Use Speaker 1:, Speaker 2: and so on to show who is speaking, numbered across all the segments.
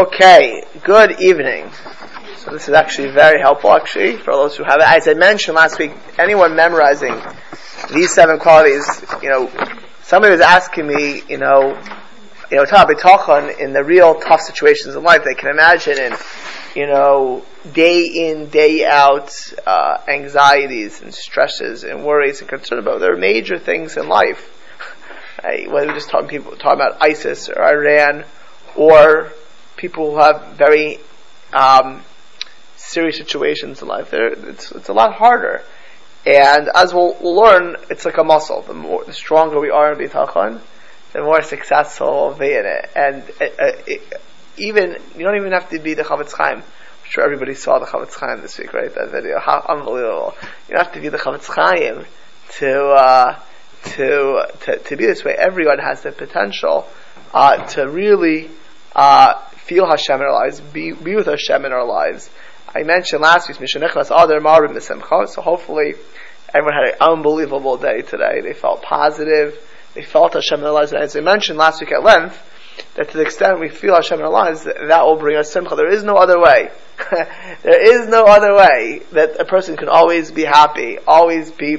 Speaker 1: Okay, good evening. So this is actually very helpful, actually, for those who have it. As I mentioned last week, anyone memorizing these seven qualities, you know, somebody was asking me, you know, you know, talk in the real tough situations in life they can imagine in, you know, day in, day out, uh, anxieties and stresses and worries and concerns about. There are major things in life. Right? Whether we're just talking people talking about ISIS or Iran or people who have very um, serious situations in life. It's, it's a lot harder. And as we'll, we'll, learn, it's like a muscle. The more, the stronger we are in bitachon, the more successful we'll be in it. And it, uh, it, even you don't even have to be the Chofetz Chaim. I'm sure everybody saw the Chofetz Chaim this week, right? That video, how unbelievable! You don't have to be the Chofetz Chaim to uh, to, to to be this way. Everyone has the potential uh, to really uh, feel Hashem in our lives, be, be with Hashem in our lives. I mentioned last week, Mishanichas Adar Marim Misimcha, so hopefully everyone had an unbelievable day today. They felt positive, they felt Hashem in their lives, and as I mentioned last week at length, that to the extent we feel Hashem in our lives, that will bring us simcha. There is no other way. there is no other way that a person can always be happy, always be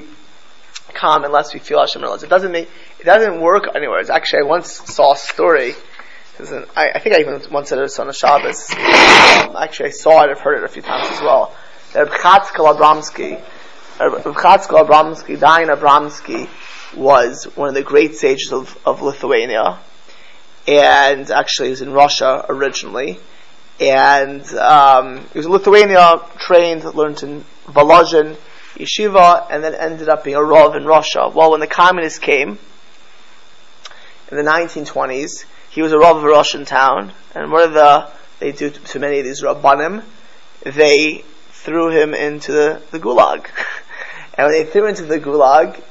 Speaker 1: calm unless we feel Hashem in our lives. It doesn't make, it doesn't work anywhere. It's actually, I once saw a story I, I, think I even once said this on a Shabbos. Um, actually, I saw it. I've heard it a few times as well. Reb Chatzkel Abramsky, Reb Chatzkel Abramsky, Dayan Abramsky, was one of the great sages of, of Lithuania, and actually he was in Russia originally, and um, he was in Lithuania, trained, learned in Volozhin, yeshiva, and then ended up being a rav in Russia. Well, when the communists came in the 1920s, he was a Rav of a Russian town, and what did the, they do to many of these Rabbanim? They threw him into the, the Gulag. and when they threw him into the Gulag,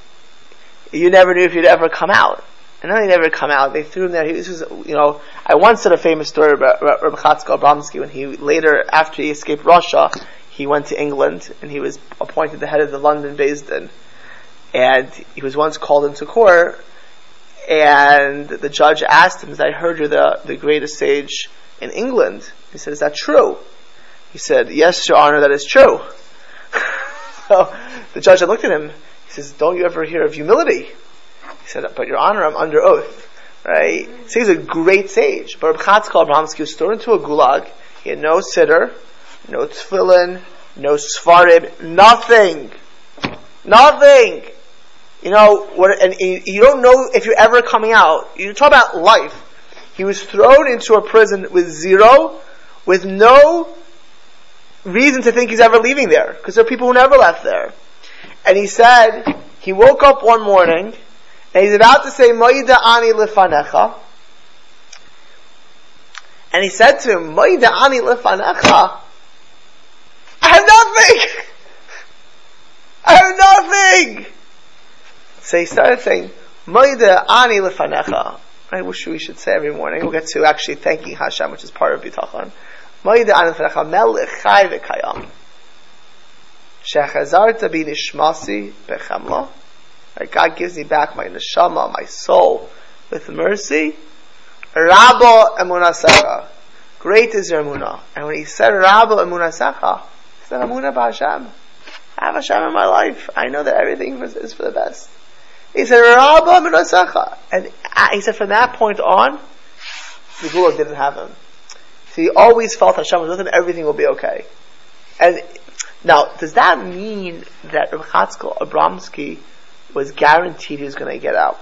Speaker 1: you never knew if he'd ever come out. And then he never come out. They threw him there. He was, you know, I once said a famous story about Rabbi Chatzkel Abramsky when he later, after he escaped Russia, he went to England and he was appointed the head of the London Din. And he was once called into court and the judge asked him, I heard you're the, the greatest sage in England. He said, Is that true? He said, Yes, Your Honor, that is true. so the judge looked at him. He says, Don't you ever hear of humility? He said, But Your Honor, I'm under oath. Right? So he's a great sage. But Reb Chatzkel Abramsky was thrown into a gulag. He had no siddur, no tefillin, no svarim, nothing. Nothing. You know, what, and you don't know if you're ever coming out. You talk about life. He was thrown into a prison with zero, with no reason to think he's ever leaving there, because there are people who never left there. And he said, he woke up one morning, and he's about to say, Ma'ida ani lifanecha. And he said to him, Ma'ida ani lifanecha. I have nothing! I have nothing! So he started saying, Moida ani lefanecha. Right, which we should say every morning. We'll get to actually thanking Hashem, which is part of bitachon. Moida ani lefanecha melech chai v'kayam. Shechazarta bi nishmasi bechamla. God gives me back my neshama, my soul, with mercy. Rabo emunasecha. Great is your emunah. And when he said Rabo emunasecha, he said emunah b'Hashem. I have Hashem in my life. I know that everything is for the best. He said, Rabba Minasacha. And he said, from that point on, the Gulag didn't have him. So he always felt Hashem was with him, everything will be okay. And now, does that mean that Rav Chatzkel Abramsky was guaranteed he was going to get out?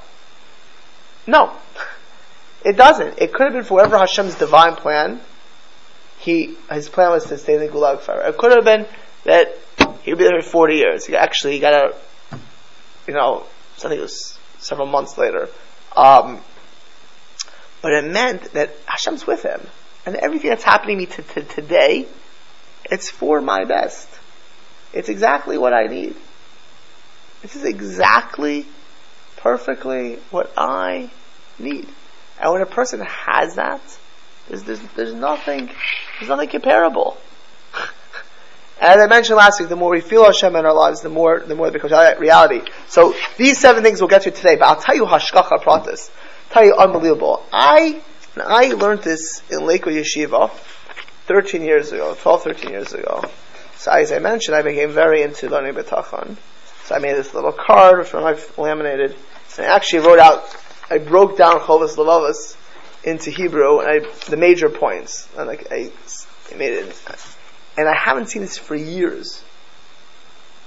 Speaker 1: No. It doesn't. It could have been for whatever Hashem's divine plan. He, his plan was to stay in the Gulag forever. It could have been that he would be there for 40 years. He actually he got out, you know, I think it was several months later. Um, but it meant that Hashem's with him. And everything that's happening to me t- t- today, it's for my best. It's exactly what I need. This is exactly, perfectly what I need. And when a person has that, there's, there's, there's nothing, there's nothing comparable. As I mentioned last week, the more we feel Hashem in our lives, the more the more it becomes reality. So these seven things we'll get to today, but I'll tell you Hashgacha Pratis. Tell you unbelievable. I I learned this in Lakewood Yeshiva 13 years ago, 12, 13 years ago. So as I mentioned, I became very into learning B'tachon. So I made this little card, which my laminated, and I actually wrote out, I broke down Chovas Levavos into Hebrew, and I, the major points, and like I made it, and I haven't seen this for years.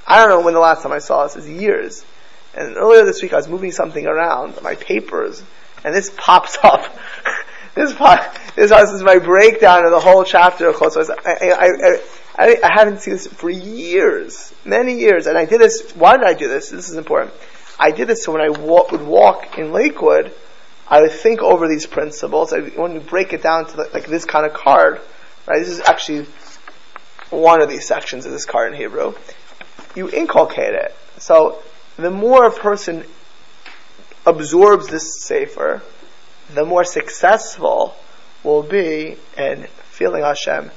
Speaker 1: I don't know when the last time I saw this is years. And earlier this week I was moving something around, my papers, and this pops up. this pop, this, is my breakdown of the whole chapter of Chosros. I, I, I, I, I haven't seen this for years, many years, and I did this. Why did I do this? This is important. I did this so when I would walk in Lakewood, I would think over these principles. I, when you break it down to the, like this kind of card, right? This is actually one of these sections of this card in Hebrew. You inculcate it. So the more a person absorbs this sefer, the more successful will be in feeling Hashem,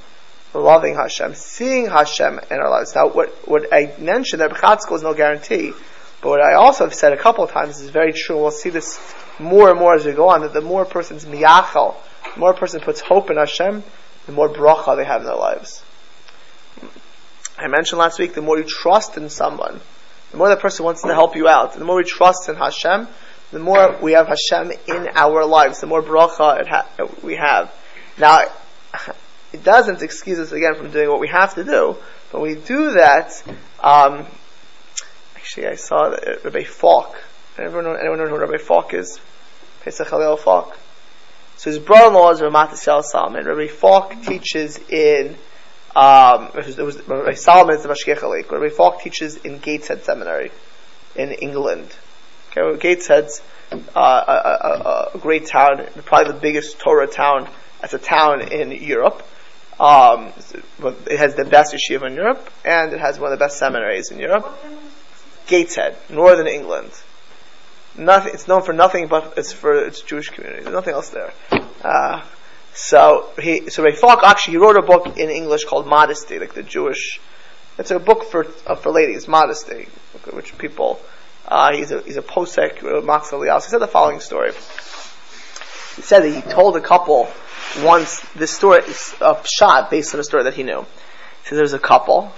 Speaker 1: loving Hashem, seeing Hashem in our lives. Now, what, what I mentioned that B'chatzkel is no guarantee, but what I also have said a couple of times is very true. We'll see this more and more as we go on, that the more a person's miyachal, the more a person puts hope in Hashem, the more bracha they have in their lives. I mentioned last week, the more you trust in someone, the more that person wants to help you out, the more we trust in Hashem, the more we have Hashem in our lives, the more bracha ha- we have. Now, it doesn't excuse us again from doing what we have to do, but we do that. Um, actually, I saw Rabbi Falk. Anyone know, anyone know who Rabbi Falk is? Pesach Halil Falk. So his brother-in-law is Ramatas Yal Salman. Rabbi Falk teaches in um, it was, Rabbi Solomon is the Mashgiach Alik. Rabbi Falk teaches in Gateshead Seminary in England. Okay, well, Gateshead's uh, a, a, a, great town, probably the biggest Torah town as a town in Europe. Um, it has the best yeshiva in Europe, and it has one of the best seminaries in Europe. Gateshead, Northern England. Nothing, it's known for nothing but it's for its Jewish community. There's nothing else there. Uh, so he, so Ray Falk actually wrote a book in English called Modesty, like the Jewish. It's a book for uh, for ladies, Modesty, which people. Uh, he's a he's a posek, Max Elias. He said the following story. He said that he told a couple once this story is a shot based on a story that he knew. He said there's a couple,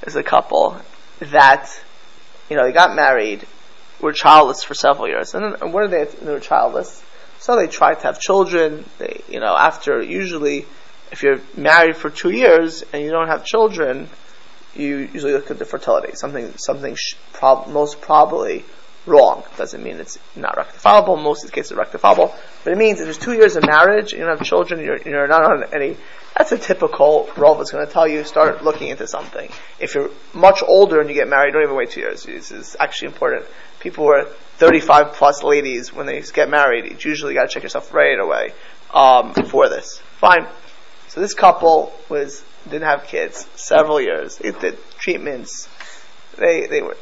Speaker 1: there's a couple that you know they got married, were childless for several years, and, and what are they? They were childless so they try to have children. They, you know, after usually, if you're married for two years and you don't have children, you usually look at the fertility. Something, something sh- prob- most probably wrong. Doesn't mean it's not rectifiable. Most of the cases are rectifiable, but it means if there's two years of marriage, you don't have children, you're, you're not on any. That's a typical role that's going to tell you start looking into something. If you're much older and you get married, don't even wait two years. This is actually important. People who are 35 plus ladies, when they get married, you usually got to check yourself right away um, for this. Fine. So this couple was didn't have kids several years. They did treatments. They they were,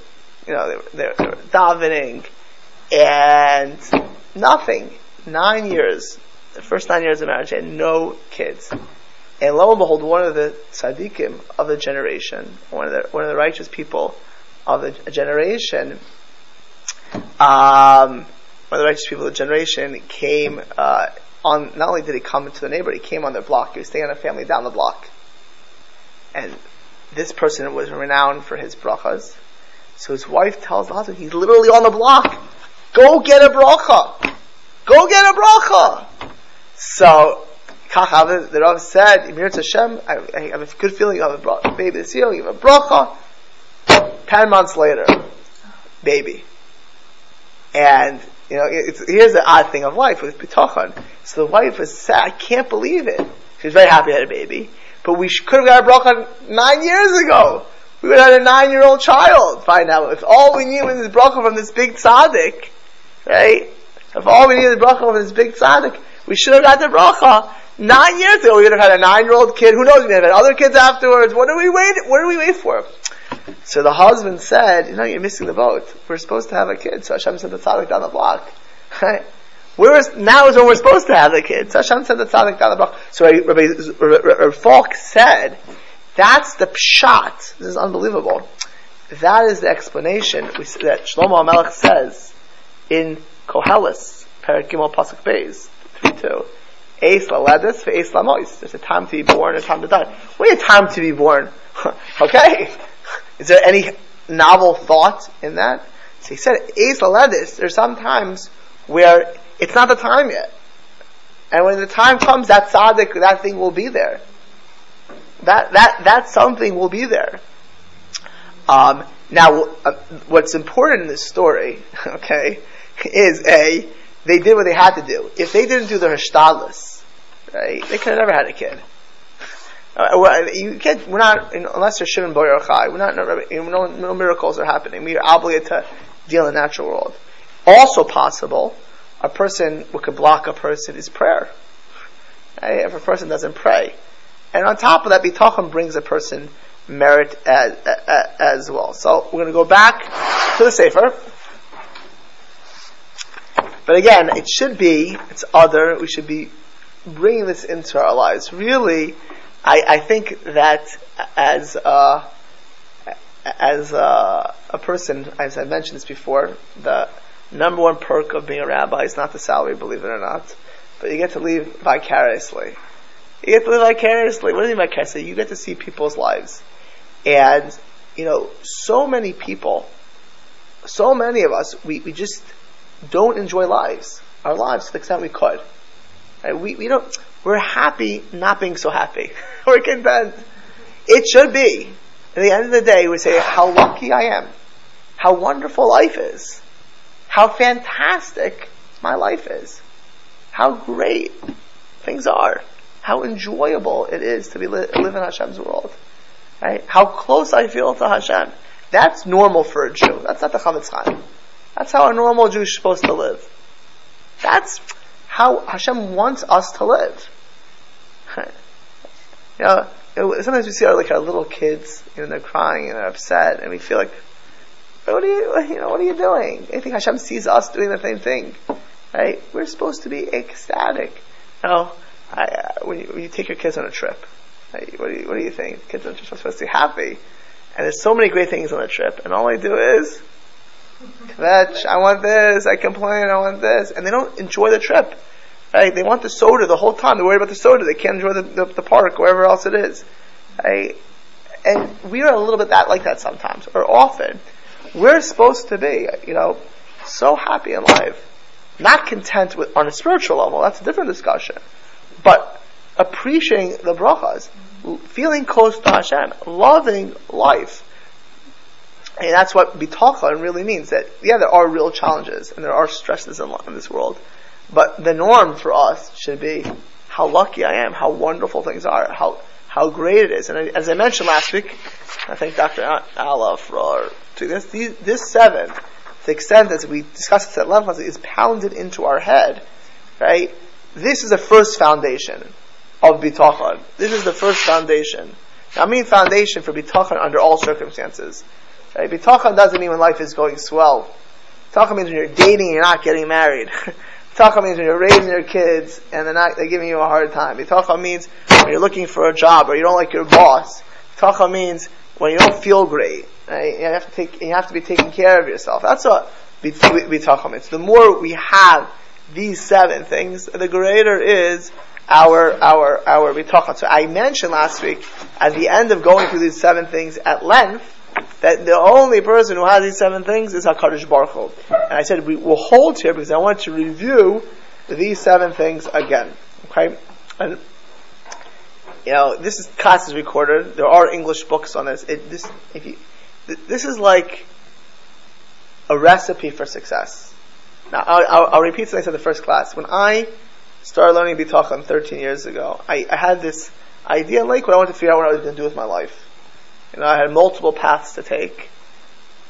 Speaker 1: you know, they were, they were, they were davening, and nothing. Nine years, the first nine years of marriage, had no kids. And lo and behold, one of the tzaddikim of the generation, one of the one of the righteous people of the generation, um, of the righteous people of the generation came uh, on. Not only did he come into the neighborhood, he came on their block. He was staying on a family down the block, and this person was renowned for his brachas. So his wife tells the husband, he's literally on the block. Go get a bracha. Go get a bracha. So, Kach the Rav said, Emir Hashem, I, I have a good feeling you have a baby this year, you have a bracha. Ten months later, baby. And, you know, here's the odd thing of life with Bitachon. So the wife was sad, I can't believe it. She was very happy to have a baby. But we could have got a bracha nine years ago. We would have had a nine-year-old child. Find out if all we knew was this bracha from this big tzaddik, right? If all we needed was bracha from this big tzaddik, we should have got the bracha nine years ago. We would have had a nine-year-old kid. Who knows? We would have had other kids afterwards. What do we wait? What do we wait for? So the husband said, you know, you're missing the boat. We're supposed to have a kid. So Hashem sent the tzaddik down the block. Right? We're, now is when we're supposed to have the kid. So Hashem sent the tzaddik down the block. So Rabbi, Rabbi, Falk said, that's the pshat. This is unbelievable. That is the explanation that Shlomo HaMelech says in Koheles, Perak Gimel Pasuk Beis, 3-2. Ace laledis for ace lamois. There's a time to be born and a time to die. What a time to be born? okay. Is there any novel thought in that? So he said, ace laledis, there's some times where it's not the time yet. And when the time comes, that tzaddik, that thing will be there. That, that, that something will be there. Um, now, uh, what's important in this story, okay, is a, they did what they had to do. If they didn't do the hishtadlus, right, they could have never had a kid. Uh, you get, we're not, unless you're Shimon bar Yochai, we're not, no, no miracles are happening. We are obligated to deal in the natural world. Also possible, a person, what could block a person is prayer. Right? If a person doesn't pray. And on top of that, bitachon brings a person merit as, as, as well. So we're going to go back to the Sefer. But again, it should be, it's other, we should be bringing this into our lives. Really, I, I think that as, uh, as uh, a person, as I mentioned this before, the number one perk of being a rabbi is not the salary, believe it or not, but you get to live vicariously. You get to live vicariously. What do you mean vicariously? You get to see people's lives. And, you know, so many people, so many of us, we, we just don't enjoy lives, our lives to the extent we could. Right? We, we don't, we're happy not being so happy. we're content. It should be. At the end of the day, we say, how lucky I am. How wonderful life is. How fantastic my life is. How great things are. How enjoyable it is to be li- live in Hashem's world. Right? How close I feel to Hashem. That's normal for a Jew. That's not the Chofetz Chaim. That's how a normal Jew is supposed to live. That's how Hashem wants us to live. You know, sometimes we see our like our little kids, you know, they're crying and they're upset, and we feel like, what are you, you know, what are you doing? I think Hashem sees us doing the same thing, right? We're supposed to be ecstatic. You know, I, uh, when, you, when you take your kids on a trip, what do you, what do you think? Kids are supposed to be happy. And there's so many great things on the trip, and all I do is, kvetch, I want this, I complain, I want this, and they don't enjoy the trip. Right? They want the soda the whole time. They're worried about the soda. They can't enjoy the, the, the park, wherever else it is. Right? And we are a little bit that like that sometimes, or often. We're supposed to be, you know, so happy in life, not content with on a spiritual level. That's a different discussion, but appreciating the brachas, feeling close to Hashem, loving life. And that's what bitachon really means. That yeah, there are real challenges and there are stresses in, in this world, but the norm for us should be how lucky I am, how wonderful things are, how how great it is. And as I mentioned last week, I think Dr. Allah for this this seven, the extent as we discussed it at length, is pounded into our head, right? This is the first foundation of bitachon. This is the first foundation. Now, I mean foundation for bitachon under all circumstances. Right? Bitachon doesn't mean when life is going swell. Bitachon means when you're dating and you're not getting married. bitachon means when you're raising your kids and they're not, they're giving you a hard time. Bitachon means when you're looking for a job or you don't like your boss. Bitachon means when you don't feel great. Right? You have to take, you have to be taking care of yourself. That's what bitachon means. The more we have these seven things, the greater is our our our bitachon. So I mentioned last week at the end of going through these seven things at length that the only person who has these seven things is Hakadosh Baruch Hu. And I said we will hold here because I want to review these seven things again. Okay, and you know this is class is recorded. There are English books on this. It, this if you this is like a recipe for success. Now I'll, I'll, I'll repeat what I said in the first class. When I started learning bitachon 13 years ago. I, I had this idea in Lakewood. I wanted to figure out what I was going to do with my life. You know, I had multiple paths to take.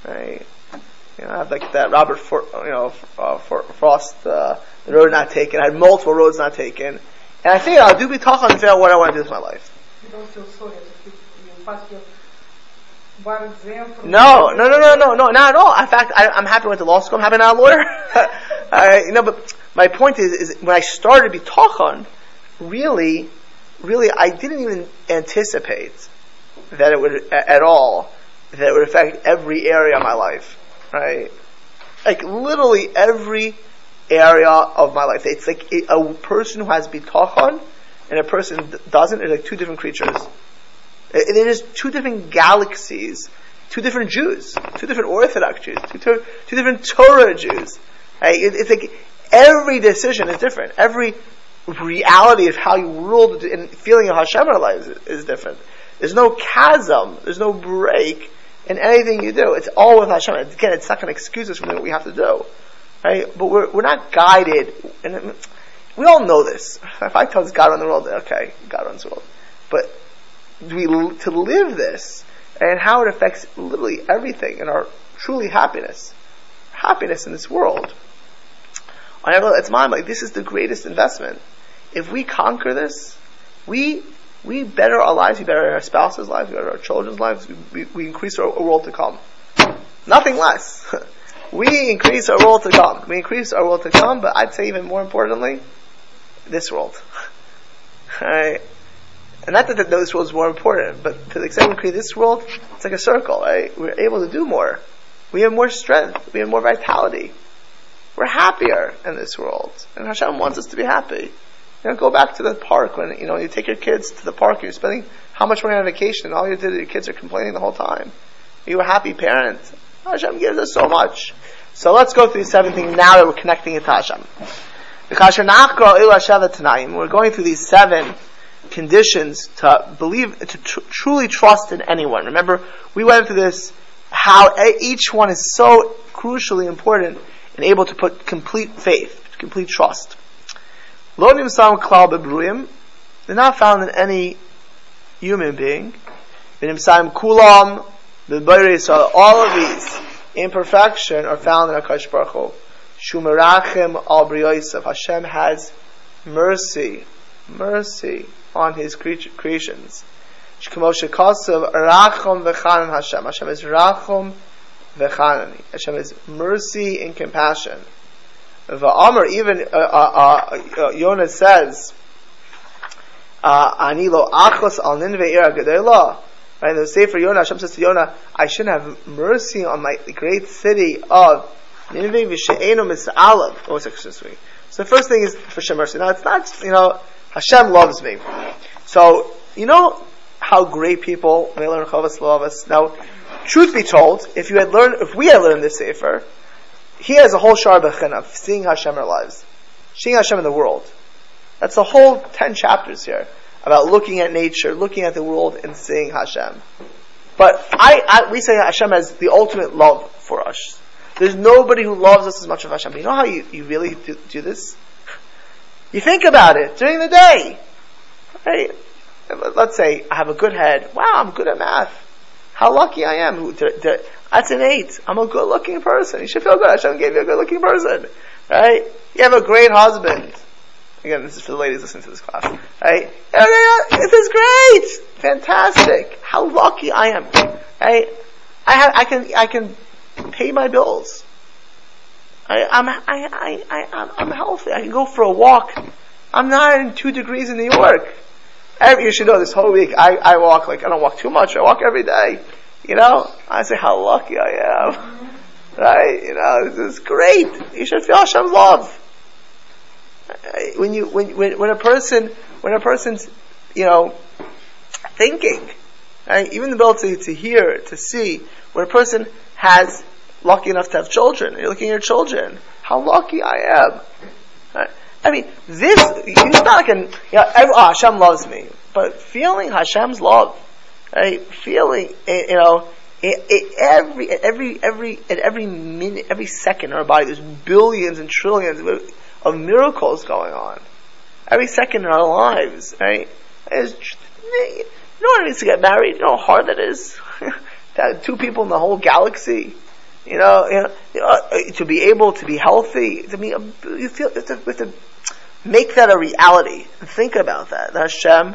Speaker 1: Right? You know, I had like that Robert, For, you know, uh, For, Frost, uh, the road not taken. I had multiple roads not taken, and I figured I'll do bitachon and figure out what I want to do with my life. No, no, no, no, no, no, not at all. In fact, I, am happy went to law school. I'm happy not a lawyer. uh, you know, but my point is, is when I started be bitachon, really, really, I didn't even anticipate that it would at all that it would affect every area of my life, right? Like literally every area of my life. It's like a person who has bitachon and a person doesn't. It's like two different creatures. Uh, it is two different galaxies, two different Jews, two different Orthodox Jews, two different Torah Jews. Right? It, it's like every decision is different. Every reality of how you rule and feeling of Hashem in our lives is, is different. There's no chasm. There's no break in anything you do. It's all with Hashem. Again, it's not going to excuse us from what we have to do. Right? But we're, we're not guided. And um, we all know this. If I tell us God runs the world, okay, God runs the world. But we, to live this and how it affects literally everything in our truly happiness, happiness in this world. I never, it's mine, like, this is the greatest investment. If we conquer this, we we better our lives, we better our spouses' lives, we better our children's lives, we, we, increase our, world to come. Nothing less. we increase our world to come. We increase our world to come, but I'd say even more importantly, this world. right? And not that those worlds more important, but to the extent we create this world, it's like a circle, right? We're able to do more. We have more strength. We have more vitality. We're happier in this world. And Hashem wants us to be happy. You know, go back to the park when, you know, you take your kids to the park, you're spending how much money on vacation, and all you did, your kids are complaining the whole time. You a happy parent? Hashem gives us so much. So let's go through the seven things now that we're connecting it to Hashem. We're going through these seven conditions to believe, to tr- truly trust in anyone. Remember, we went through this, how each one is so crucially important and able to put complete faith, complete trust. Klal bebruim. They're not found in any human being. V'nimsam kulam b'bayre All of these imperfection are found in Hakadosh Baruch Hu. Shumarachim al briyosav. Hashem has mercy, mercy on His creations. Shkemoshe kasav rachom v'chanan Hashem. Hashem is rachom v'chanan. Hashem is mercy and compassion. Va'amr, even uh, uh, uh, Yonah says, Anilo achos al ninve gedela. Right, the Sefer Yonah, Hashem says to Yonah, I shouldn't have mercy on my great city of Nineveh v'she'enu mis'alav. Oh, it's actually So the first thing is for Hashem mercy. Now it's not, you know, Hashem loves me. So, you know how great people, may learn Chavas. Now, truth be told, if you had learned, if we had learned this Sefer, he has a whole shar of seeing Hashem in our lives, seeing Hashem in the world. That's a whole ten chapters here about looking at nature, looking at the world, and seeing Hashem. But I, I, we say Hashem has the ultimate love for us. There's nobody who loves us as much as Hashem. But you know how you, you really do, do this? You think about it during the day. Right? Let's say I have a good head. Wow, I'm good at math. How lucky I am. That's an eight. I'm a good looking person. You should feel good. Hashem gave you a good looking person. Right? You have a great husband. Again, this is for the ladies listening to this class. Right? This is great! Fantastic! How lucky I am. Right? I have, I can, I can pay my bills. I, I'm, I, I, I, I'm healthy. I can go for a walk. I'm not in two degrees in New York. Every, you should know this whole week I, I walk like, I don't walk too much, I walk every day. You know, I say how lucky I am. Right? You know, this is great. You should feel Hashem's love. When you, when, when, when a person, when a person's, you know, thinking, right? Even the ability to hear, to see, when a person has lucky enough to have children, you're looking at your children, how lucky I am. I mean, this, it's not like an, you know, oh, Hashem loves me, but feeling Hashem's love, right? Feeling, eh, you know, it, it, every, every, every, at every minute, every second in our body, there's billions and trillions of, of miracles going on. Every second in our lives, right? There's, you know what it to get married? You know how hard that is? two people in the whole galaxy. You know, you know, uh, to be able to be healthy, to be, you feel, you have to make that a reality. Think about that. That Hashem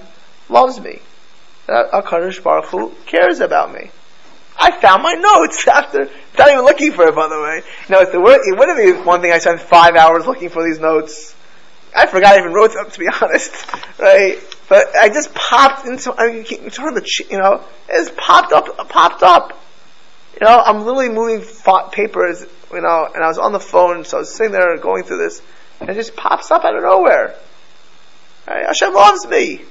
Speaker 1: loves me. Uh, uh, that HaKadosh Baruch Hu cares about me. I found my notes after, not even looking for it, by the way. No, it's the, word, it wouldn't be one thing I spent five hours looking for these notes. I forgot I even wrote them, to be honest. Right? But I just popped into, I mean, sort of the, you know, it just popped up, popped up. You know, I'm literally moving papers, you know, and I was on the phone, so I was sitting there going through this, and it just pops up out of nowhere. Right? Hashem loves me.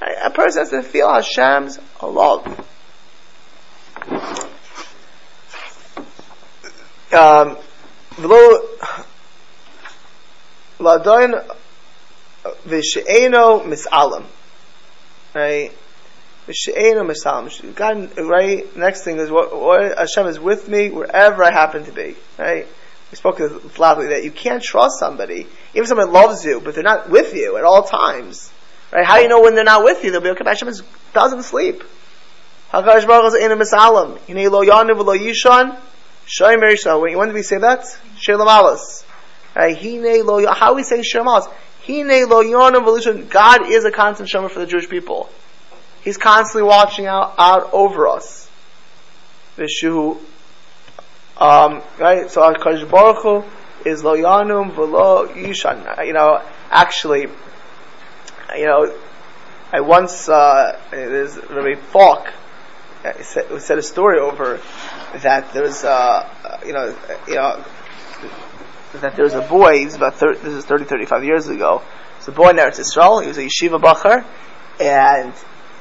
Speaker 1: A person has to feel Hashem's love. Um, v'she'eno misalam. Right? God, right? Next thing is what, what Hashem is with me wherever I happen to be. Right? We spoke loudly that you can't trust somebody, even if someone loves you, but they're not with you at all times. Right? How do you know when they're not with you? They'll be okay. Hashem is, doesn't sleep. Hakadosh Baruch Hu is in a misalam. Yinei lo. Shoyim Erisha. When to be say that, Shalom Alas. Hine lo. How are we saying Shalom Alas? Hine lo lo God is a constant shomer for the Jewish people. He's constantly watching out, out over us. Vishu um, right? So Hakadosh Baruch Hu is lo yanum v'lo yishan. You know, actually, you know, I once uh, there's Rabbi Falk said, said a story over that there was uh, you know you know that there was a boy. He's about 30, this is 30, 35 years ago. It's a boy in Eretz Yisrael. He was a yeshiva bacher, and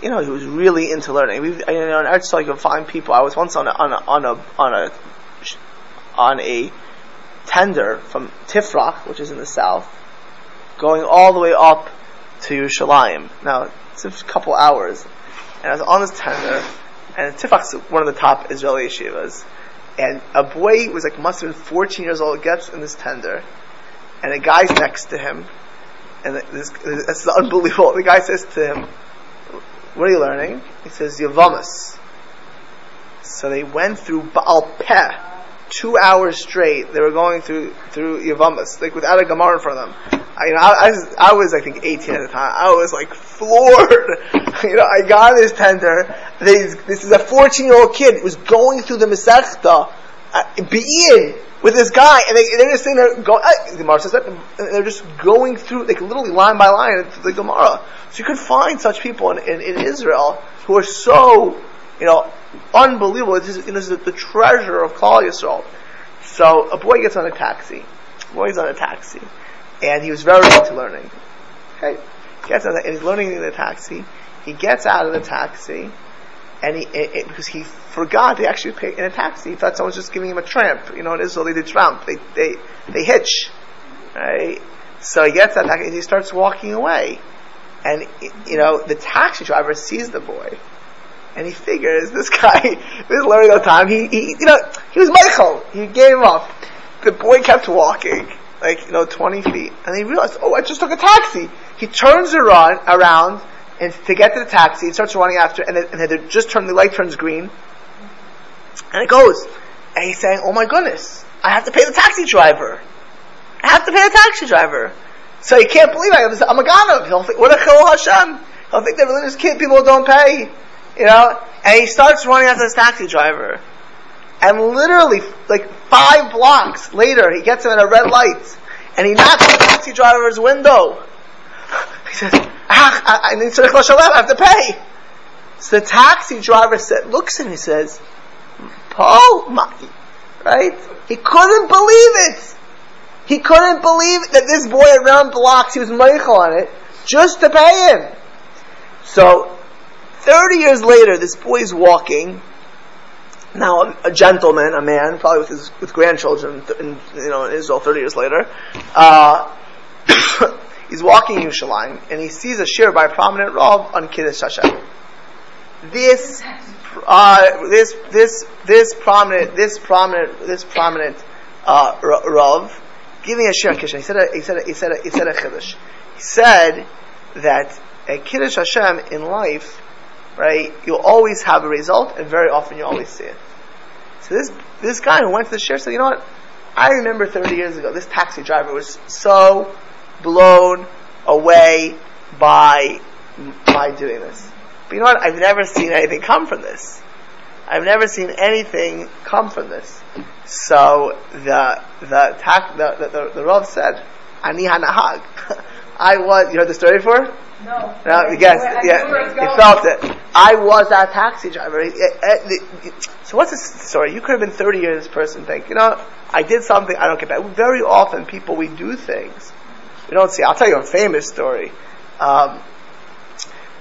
Speaker 1: you know he was really into learning. We, you know, in Eretz Yisrael you can find people. I was once on a on a on a on a on a tender from Tifrach, which is in the south, going all the way up to Yerushalayim. Now, it's a couple hours. And I was on this tender, and Tifrach's one of the top Israeli yeshivas. And a boy was like, must have been 14 years old, gets in this tender, and a guy's next to him, and this, this is unbelievable. The guy says to him, what are you learning? He says, Yavamas. So they went through Baal Peh, two hours straight. They were going through through Yavamas, like without a Gemara in front of them. I, you know, I, I, was, I was, I think, 18 at the time. I was like floored. you know, I got this tender. This, this is a 14 year old kid was going through the Masechta, uh, Be'in, with this guy, and they, they're just sitting there going, uh, the Gemara says that, they're just going through, like literally line by line, through the Gemara. So you could find such people in, in, in Israel who are so, you know, unbelievable. This is, this is the treasure of Klal Yisrael. So a boy gets on a taxi. A boy gets on a taxi, and he was very into learning. Okay, gets on the, and he's learning in the taxi. He gets out of the taxi, and he it, it, because he forgot to actually pay in a taxi. He thought someone was just giving him a tramp. You know, in Israel they do tramp. They they they hitch, right? So he gets out and he starts walking away, and you know the taxi driver sees the boy and he figures this guy, this learning all the time, he, he, you know, he was Michael. He gave up. The boy kept walking, like, you know, 20 feet. And he realized, oh, I just took a taxi. He turns around, around, and to get to the taxi, he starts running after, and, and then just turn, the light turns green. And it goes. And he's saying, oh my goodness, I have to pay the taxi driver. I have to pay the taxi driver. So he can't believe it. I'm a Ganav. He'll think, what a Chil Hashem. He'll think that religious kid people don't pay you know, and he starts running after this taxi driver. And literally, like five blocks later, he gets him at a red light, and he knocks on the taxi driver's window. He says, ah, I need to I have to pay. So the taxi driver said, looks at him, he says, Paul, my, right? He couldn't believe it. He couldn't believe that this boy around blocks, he was Michael on it, just to pay him. So 30 years later, this boy is walking. Now, a, gentleman, a man, probably with his with grandchildren, in, you know, in Israel, 30 years later, uh, he's walking in Yerushalayim, and he sees a shiur by a prominent Rav on Kiddush Hashem. This, uh, this, this, this prominent, this prominent, this prominent uh, Rav, giving a shiur on Kiddush. He said, a, he said, a, he said, a, he said a Kiddush. He said that a Kiddush Hashem in life right, you'll always have a result, and very often you always see it. So this this guy who went to the shiur said, you know what? I remember 30 years ago, this taxi driver was so blown away by by doing this. But you know what? I've never seen anything come from this. I've never seen anything come from this. So the the tax, the, the, the, the Rav said, "Ani hanahag." I was. You heard the story before?
Speaker 2: No.
Speaker 1: No, you guessed. Yeah, you felt it. I was that taxi driver. So what's the story? You could have been 30 years this person think, you know, I did something, I don't get back. Very often people, we do things. We don't see. I'll tell you a famous story. Um,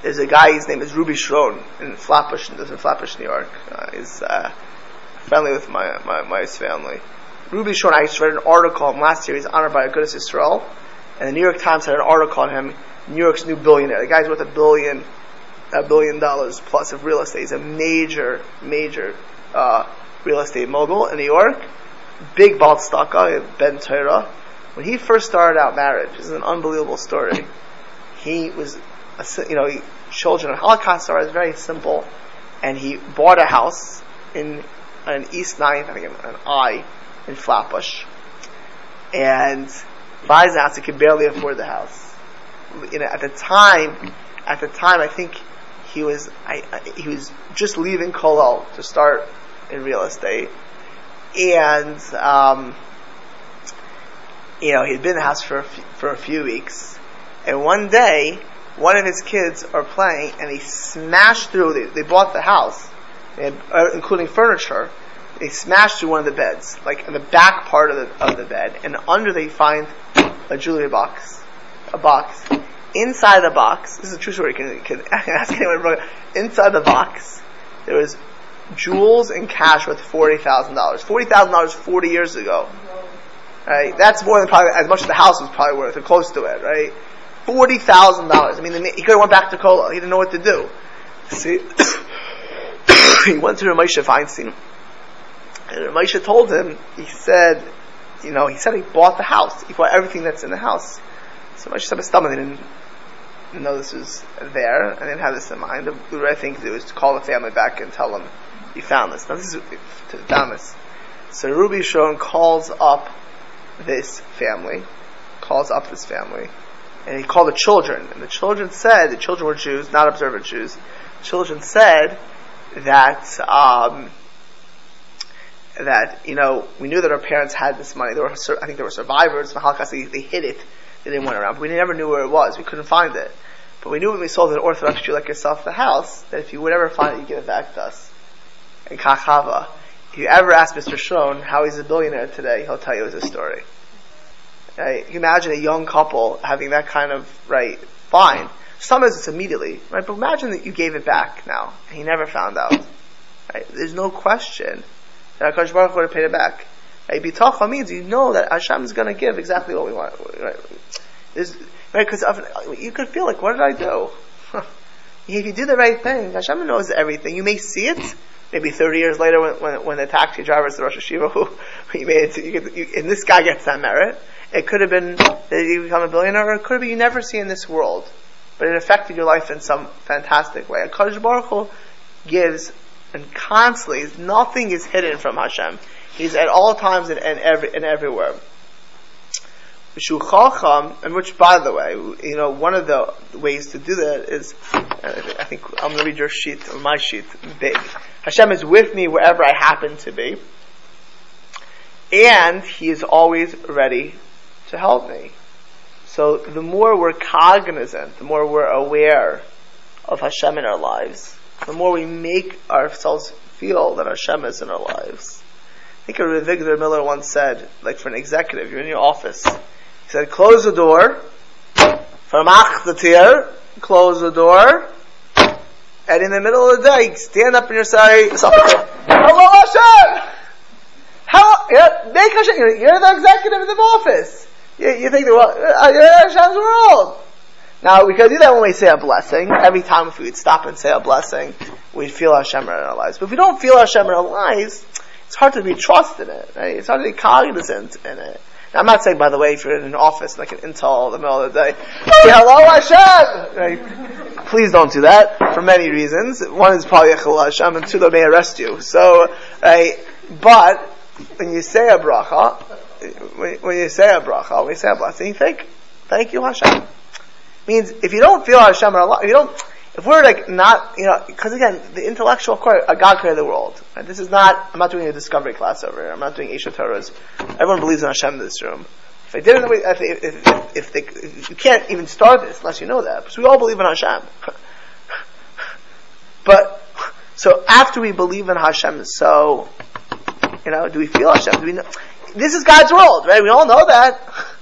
Speaker 1: there's a guy, his name is Ruby Schron in Flatbush, lives in Flatbush, New York. Uh, he's uh, friendly with my, my, my family. Ruby Schron, I just read an article on last year, he's honored by Agudas Yisrael, and the New York Times had an article on him, New York's new billionaire. The guy's worth a billion, a billion dollars plus of real estate. He's a major, major uh, real estate mogul in New York. Big bald guy, Ben Torah. When he first started out marriage, this is an unbelievable story. He was, a, you know, children of Holocaust are very simple, and he bought a house in an East Ninth, I think an I, in Flatbush, and buys a house. He could barely afford the house. You know, at the time, at the time, I think he was I, I, he was just leaving Kollel to start in real estate, and um, you know, he'd been in the house for a few, for a few weeks, and one day, one of his kids are playing, and he smashed through. They, they bought the house, uh, including furniture. They smashed through one of the beds, like in the back part of the of the bed, and under they find a jewelry box, a box. Inside the box, this is a true story. Can, can ask anyone. Inside the box, there was jewels and cash worth forty thousand dollars. Forty thousand dollars forty years ago Right? That's more than probably as much as the house was probably worth, or close to it, right? Forty thousand dollars. I mean, he could have went back to Kollel. He didn't know what to do. See, he went to Reb Moshe Feinstein, and Reb Moshe told him. He said, you know, he said he bought the house. He bought everything that's in the house. So Reb Moshe said, "Stomach didn't know this was there. I didn't have this in mind. The right thing to do is to call the family back and tell them he found this. Now this is to this. So Ruby Schron calls up this family, calls up this family, and he called the children. And the children said, the children were Jews, not observant Jews. children said that, um, that, you know, we knew that our parents had this money. There were, I think there were survivors from Holocaust. They, they hid it. They didn't want around. But we never knew where it was. We couldn't find it. But we knew when we sold an Orthodox Jew like yourself the house, that if you would ever find it, you give it back to us. And Kachava, if you ever ask Mr. Schron how he's a billionaire today, he'll tell you his story. Right? You imagine a young couple having that kind of, right, fine. Sometimes it's immediately, right? But imagine that you gave it back now, and he never found out. Right? There's no question that HaKadosh Baruch would have paid it back. Right? Bitacha means you know that Hashem is going to give exactly what we want. Right? Right? Because you could feel like, what did I do? if you do the right thing, Hashem knows everything. You may see it, maybe 30 years later when, when, when the taxi driver is the Rosh Yeshiva who, you made it to, you get, you, and this guy gets that merit. It could have been that you become a billionaire, or it could have been you never see in this world, but it affected your life in some fantastic way. Hakadosh Baruch Hu gives and constantly, nothing is hidden from Hashem. He's at all times and, and, every, and everywhere. And which, by the way, you know, one of the ways to do that is, uh, I think I'm going to read your sheet, or my sheet, big. Hashem is with me wherever I happen to be, and He is always ready to help me. So the more we're cognizant, the more we're aware of Hashem in our lives, the more we make ourselves feel that Hashem is in our lives. I think Avigdor Miller once said, like for an executive, you're in your office. He said, close the door, Vermach the tier, close the door, and in the middle of the day, stand up in your sari, Hello Hashem! How, yeah, make Hashem, you're the executive of the office. You, you think, well, uh, you're Hashem's world. Now, we could do that when we say a blessing. Every time if we would stop and say a blessing, we'd feel our Hashem in our lives. But if we don't feel our Hashem in our lives, it's hard to be trusted in it, right? It's hard to be cognizant in it. I'm not saying, by the way, if you're in an office like an Intel in the middle of the day, say hello Hashem! Right? Please don't do that for many reasons. One is probably a Hashem, and two, they may arrest you. So, right? But when you say a bracha, when, you say a bracha, when you say a blessing, think, thank you Hashem. Means if you don't feel Hashem in Allah, if you don't, if we're like not, you know, because again, the intellectual core, uh, God created the world. Right? This is not, I'm not doing a discovery class over here. I'm not doing Isha Torahs. Everyone believes in Hashem in this room. If I didn't, if, if, if, if, they, if you can't even start this unless you know that, because we all believe in Hashem. but So after we believe in Hashem, so you know, do we feel Hashem? Do we know? This is God's world, right? We all know that.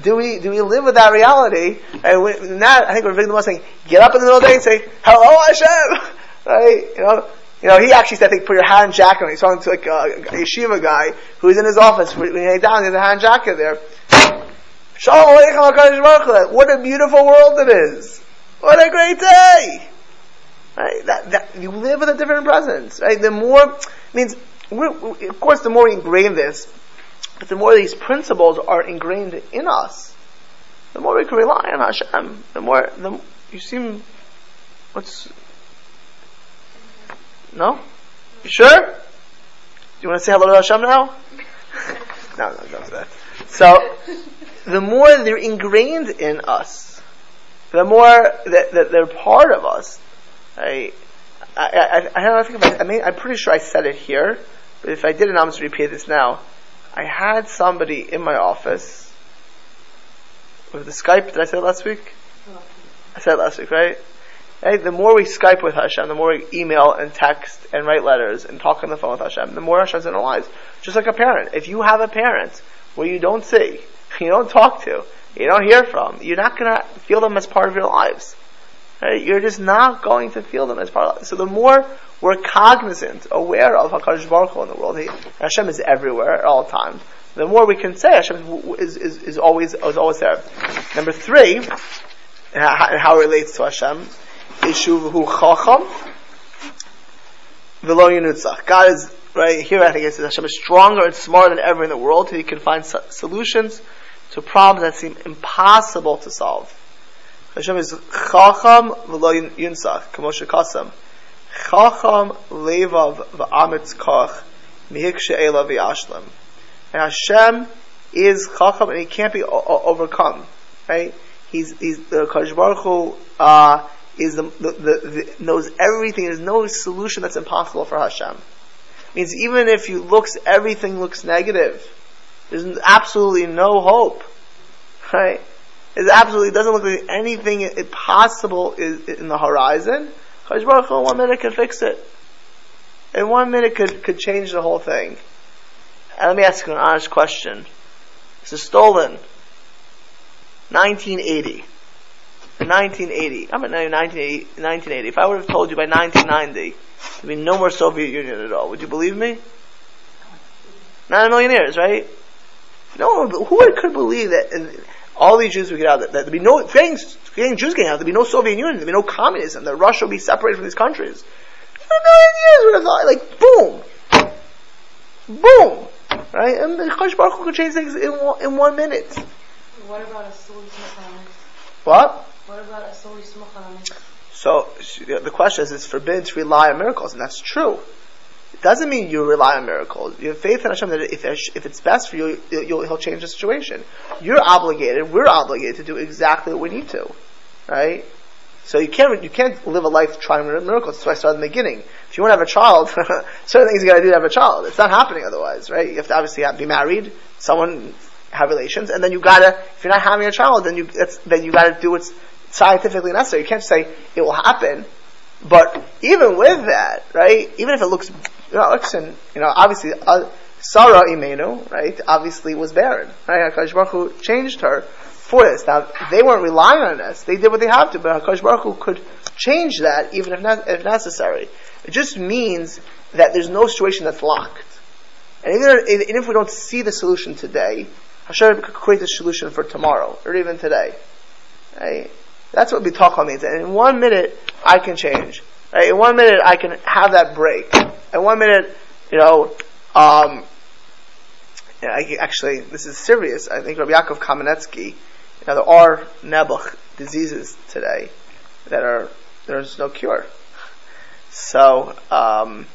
Speaker 1: Do we do we live with that reality? And we, now I think we're the most saying, get up in the middle of the day and say, "Hello, Hashem," right? You know, you know, he actually said, think, put your hand jacket on. He's talking to like a, a yeshiva guy who's in his office. When he down, there's a hand jacket there. What a beautiful world it is. What a great day. Right? That, that, you live with a different presence. Right? The more, means, we're, of course, the more we ingrain this, but the more these principles are ingrained in us, the more we can rely on Hashem. The more, the, you seem, what's, no? You sure? Do you want to say hello to Hashem now? no, no, don't do that. So, the more they're ingrained in us, the more that, that they're part of us. I, I, I, I don't know think I, I mean, I'm pretty sure I said it here, but if I didn't, I'm just repeat this now. I had somebody in my office with the Skype. Did I say last week? I said last week, right? Right? The more we Skype with Hashem, the more we email and text and write letters and talk on the phone with Hashem, the more Hashem's in our lives. Just like a parent. If you have a parent where you don't see, you don't talk to, you don't hear from, you're not gonna feel them as part of your lives. Right? You're just not going to feel them as part of. So the more we're cognizant, aware of HaKadosh Baruch Hu in the world, he, Hashem is everywhere at all times, the more we can say Hashem is, is, is always, is always there. Number three, and how it relates to Hashem, Ishuvu Chacham Velo Yunutzach. God is, right here I think it says Hashem is stronger and smarter than ever in the world, He can find solutions to problems that seem impossible to solve. Hashem is Chacham Velo Yunsach, Kamosha Kasam. Chacham Levav V'amitz Koch Mihik She'ela V'yashlam. And Hashem is Chacham and He can't be overcome, right? He's, he's, the Kadosh Baruch Hu, uh, is the, the, the, the, knows everything. There's no solution that's impossible for Hashem. It means even if you looks, everything looks negative. There's absolutely no hope, right? It absolutely doesn't look like anything possible is in the horizon. Chaysh Baruch in one minute could fix it. In one minute could, could change the whole thing. And let me ask you an honest question. This is stolen. 1980. 1980. I'm at 1980, 1980. If I would have told you by 1990 there'd be no more Soviet Union at all, would you believe me? Not a million years, right? No, who could believe that all these Jews would get out, there'd be no, getting, getting Jews getting out, there'd be no Soviet Union, there'd be no communism, that Russia would be separated from these countries. For a million years would have thought, like, boom! Boom! Right? And the Chosh Baruch could change things in one, in one minute.
Speaker 2: What about a
Speaker 1: What?
Speaker 2: What about a
Speaker 1: So the question is, it's forbidden to rely on miracles, and that's true. It doesn't mean you rely on miracles. You have faith in Hashem that if, if it's best for you, He'll change the situation. You're obligated, we're obligated to do exactly what we need to, right? So you can't you can't live a life trying miracles. That's why I started in the beginning. If you want to have a child, certain things you got to do to have a child. It's not happening otherwise, right? You have to obviously have, be married, someone have relations, and then you gotta. If you're not having a child, then you then you gotta do what's scientifically necessary. You can't say it will happen. But even with that, right? Even if it looks, you know, you know, obviously, uh, Sarah Imenu, right? Obviously was barren, right? Hakadosh Baruch Hu changed her for this. Now they weren't relying on this; they did what they have to. But Hakadosh Baruch Hu could change that even if, ne- if necessary. It just means that there's no situation that's locked. And even, even if we don't see the solution today, Hashem could create the solution for tomorrow or even today. Right? That's what bitachon means. And in one minute, I can change. Right? In one minute, I can have that break. In one minute, you know, um, actually, this is serious. I think Rabbi Yaakov Kamenetsky, you know, there are nebuch diseases today that are there's no cure. So, um,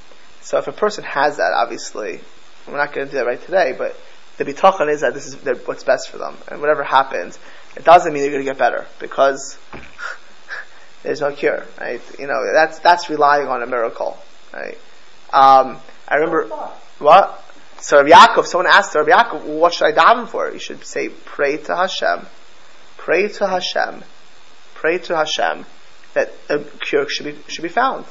Speaker 1: so if a person has that, obviously, we're not going to do that right today, but the bitachon is that this is what's best for them, and whatever happens, it doesn't mean they're going to get better because there's no cure, right? You know, that's that's relying on a miracle, right? Um, I remember what. So Rabbi Yaakov, someone asked Rabbi Yaakov, well, what should I daven for? You should say, pray to Hashem, pray to Hashem, pray to Hashem that a cure should be should be found.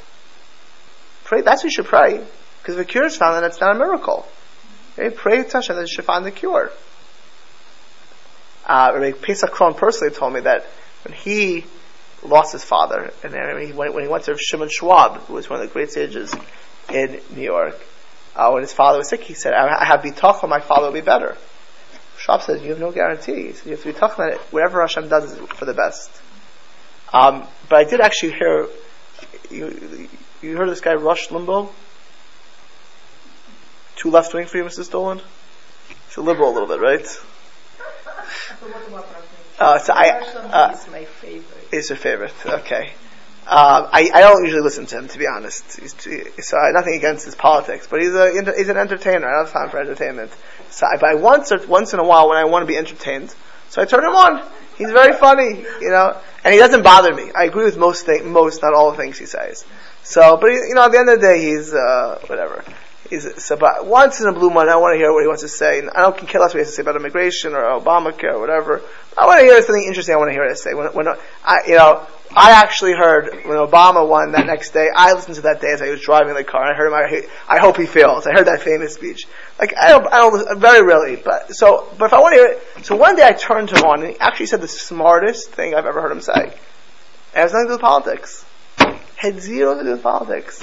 Speaker 1: pray. That's what you should pray. Because if a cure is found, then it's not a miracle. Okay? Pray to Hashem that you should find the cure. Uh, Rabbi Pesach Krohn personally told me that when he lost his father, and then he went, when he went to Shimon Schwab, who was one of the great sages in New York, uh, when his father was sick, he said, I have bitachon, my father will be better. Schwab says, you have no guarantee. You have to be talking about it. Whatever Hashem does is for the best. Um, but I did actually hear, you, you heard this guy Rush Limbaugh? Too left wing for you, Mrs. Dolan? He's a liberal a little bit, right? Uh, so I, uh,
Speaker 3: my favorite.
Speaker 1: is your favorite. Okay. Um, I, I don't usually listen to him, to be honest. He's, so I, nothing against his politics, but he's a he's an entertainer. I don't have time for entertainment. So I, but I once or once in a while when I want to be entertained, so I turn him on. He's very funny, you know, and he doesn't bother me. I agree with most thing, most not all the things he says. So, but he, you know, at the end of the day, he's uh, whatever. He's, so, but once in a blue moon, I want to hear what he wants to say. And I don't care less what he has to say about immigration or Obamacare or whatever. I want to hear something interesting. I want to hear it say. When, when I, you know, I actually heard when Obama won that next day. I listened to that day as I was driving the car. And I heard him. I, hope he fails. I heard that famous speech. Like I don't, I don't very rarely. But so, but if I want to hear it, so one day I turned him on, and he actually said the smartest thing I've ever heard him say. It has nothing to do with politics. Had zero to do with politics.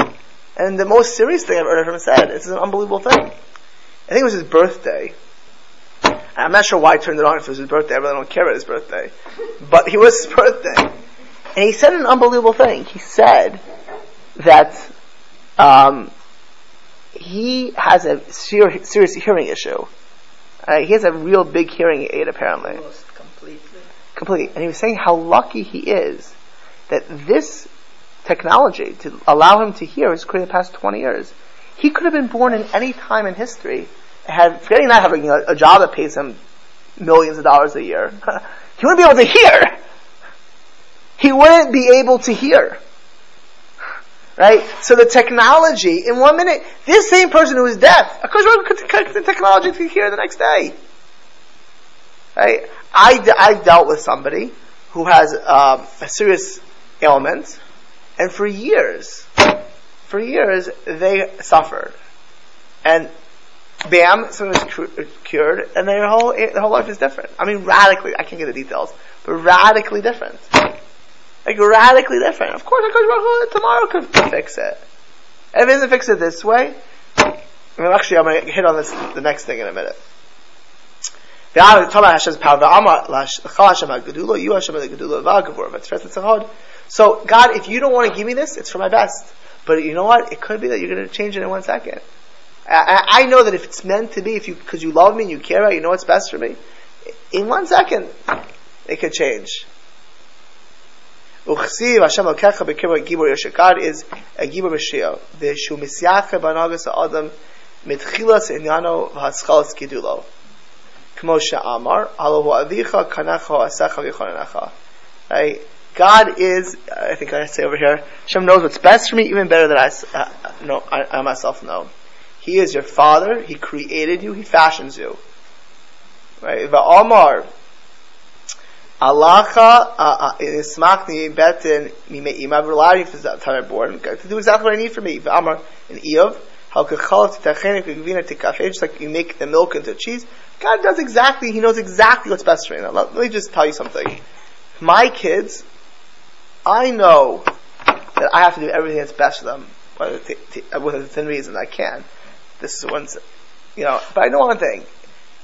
Speaker 1: And the most serious thing I've ever heard him said. It's an unbelievable thing. I think it was his birthday. I'm not sure why I turned it on if it was his birthday. I really don't care about his birthday. But he was his birthday. And he said an unbelievable thing. He said that um, he has a ser- serious hearing issue. Uh, he has a real big hearing aid, apparently.
Speaker 3: Lost completely.
Speaker 1: Completely. And he was saying how lucky he is that this technology to allow him to hear created the past 20 years. He could have been born in any time in history, had, forgetting not having a, a job that pays him millions of dollars a year. he wouldn't be able to hear. He wouldn't be able to hear. Right? So the technology, in one minute, this same person who is deaf, of course, the technology to hear the next day. Right? I, I dealt with somebody who has um, a serious ailment, and for years, for years, they suffered. And bam, someone was cured, and their whole, their whole life is different. I mean, radically, I can't get the details, but radically different. Like, radically different. Of course, I Baruch tomorrow could fix it. If it doesn't fix it this way, I mean, actually, I'm going to hit on this, the next thing in a minute. So, God, if you don't want to give me this, it's for my best. But you know what? It could be that you're going to change it in one second. I, I know that if it's meant to be, if you because you love me and you care about, it, you know what's best for me. In one second, it could change. Uchsiv Hashem Alkecha is a. The Adam Mitchilas Inyano Avicha. Right? God is, I think I say over here, Hashem knows what's best for me even better than I, uh, I, I myself know. He is your father, He created you, He fashions you. Right? Va'amar, Alacha ismachni betin mime'im. I've relied on you time I'm born to do exactly what I need for me. V'amar in Eov, just like you make the milk into cheese. God does exactly, He knows exactly what's best for me. Now, let me just tell you something. My kids, I know that I have to do everything that's best for them, with within reason I can. This is one's, you know, but I know one thing.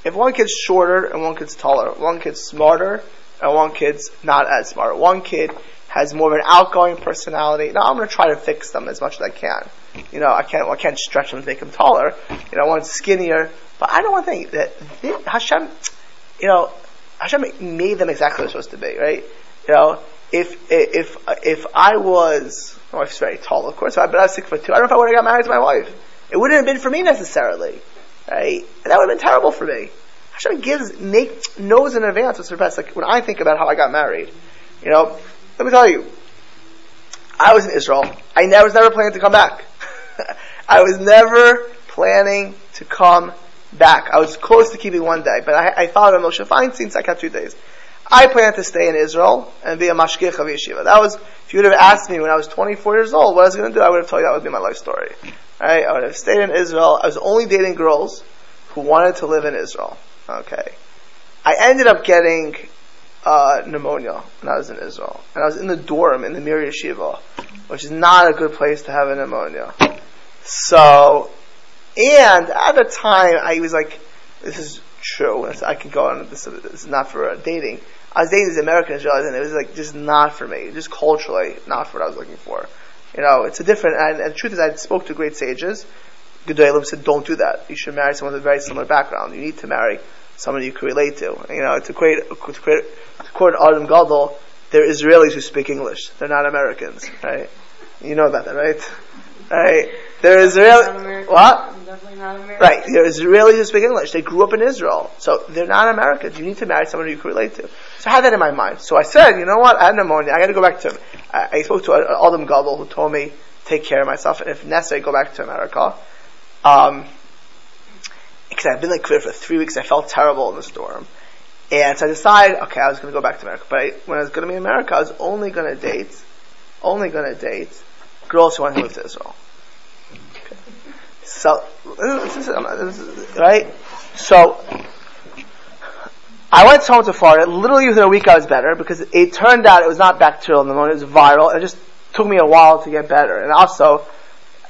Speaker 1: If one kid's shorter and one kid's taller, one kid's smarter and one kid's not as smart. One kid has more of an outgoing personality. Now I'm going to try to fix them as much as I can. You know, I can't, I can't stretch them to make them taller. You know, I one's skinnier. But I don't want to think that Hashem, you know, Hashem made them exactly what they're supposed to be, right? You know, if, if, if I was, oh, my wife's very tall, of course, but I was six foot two, I don't know if I would have got married to my wife. It wouldn't have been for me necessarily, right? And that would have been terrible for me. Hashem gives, make, knows in advance what's the best. Like when I think about how I got married, you know, let me tell you, I was in Israel. I never, was never planning to come back. I was never planning to come back. I was close to keeping one day, but I, I followed Moshe Feinstein, so I kept two days. I planned to stay in Israel and be a mashgiach of yeshiva. That was, if you would have asked me when I was 24 years old what I was going to do, I would have told you that would be my life story. Right? I would have stayed in Israel. I was only dating girls who wanted to live in Israel. Okay. I ended up getting uh, pneumonia when I was in Israel. And I was in the dorm in the Mir Yeshiva, which is not a good place to have a pneumonia. So, and at the time, I was like, this is true. I could go on, this, this is not for dating. I was dating these American and it was like just not for me, just culturally not for what I was looking for. You know, it's a different, and, and the truth is I spoke to great sages. Gedolim said, don't do that. You should marry someone with a very similar background. You need to marry someone you can relate to. You know, to create, to create, to quote Adam Gadol, they're Israelis who speak English. They're not Americans, right? You know about that, right? Right? They're Israeli. What? Right. They're Israelis who speak English. They grew up in Israel. So they're not Americans. You need to marry someone you can relate to. So I had that in my mind. So I said, you know what? I had pneumonia. I got to go back to, I, I spoke to Adam Gadol who told me, take care of myself, and if necessary, go back to America. Um, because I've been like queer for three weeks. I felt terrible in the storm. And so I decided, okay, I was going to go back to America. But I, when I was going to be in America, I was only going to date, only going to date girls who want to move to Israel. So, um, is, right? So, I went home to Florida. Literally within a week I was better because it turned out it was not bacterial pneumonia, it was viral. It just took me a while to get better. And also,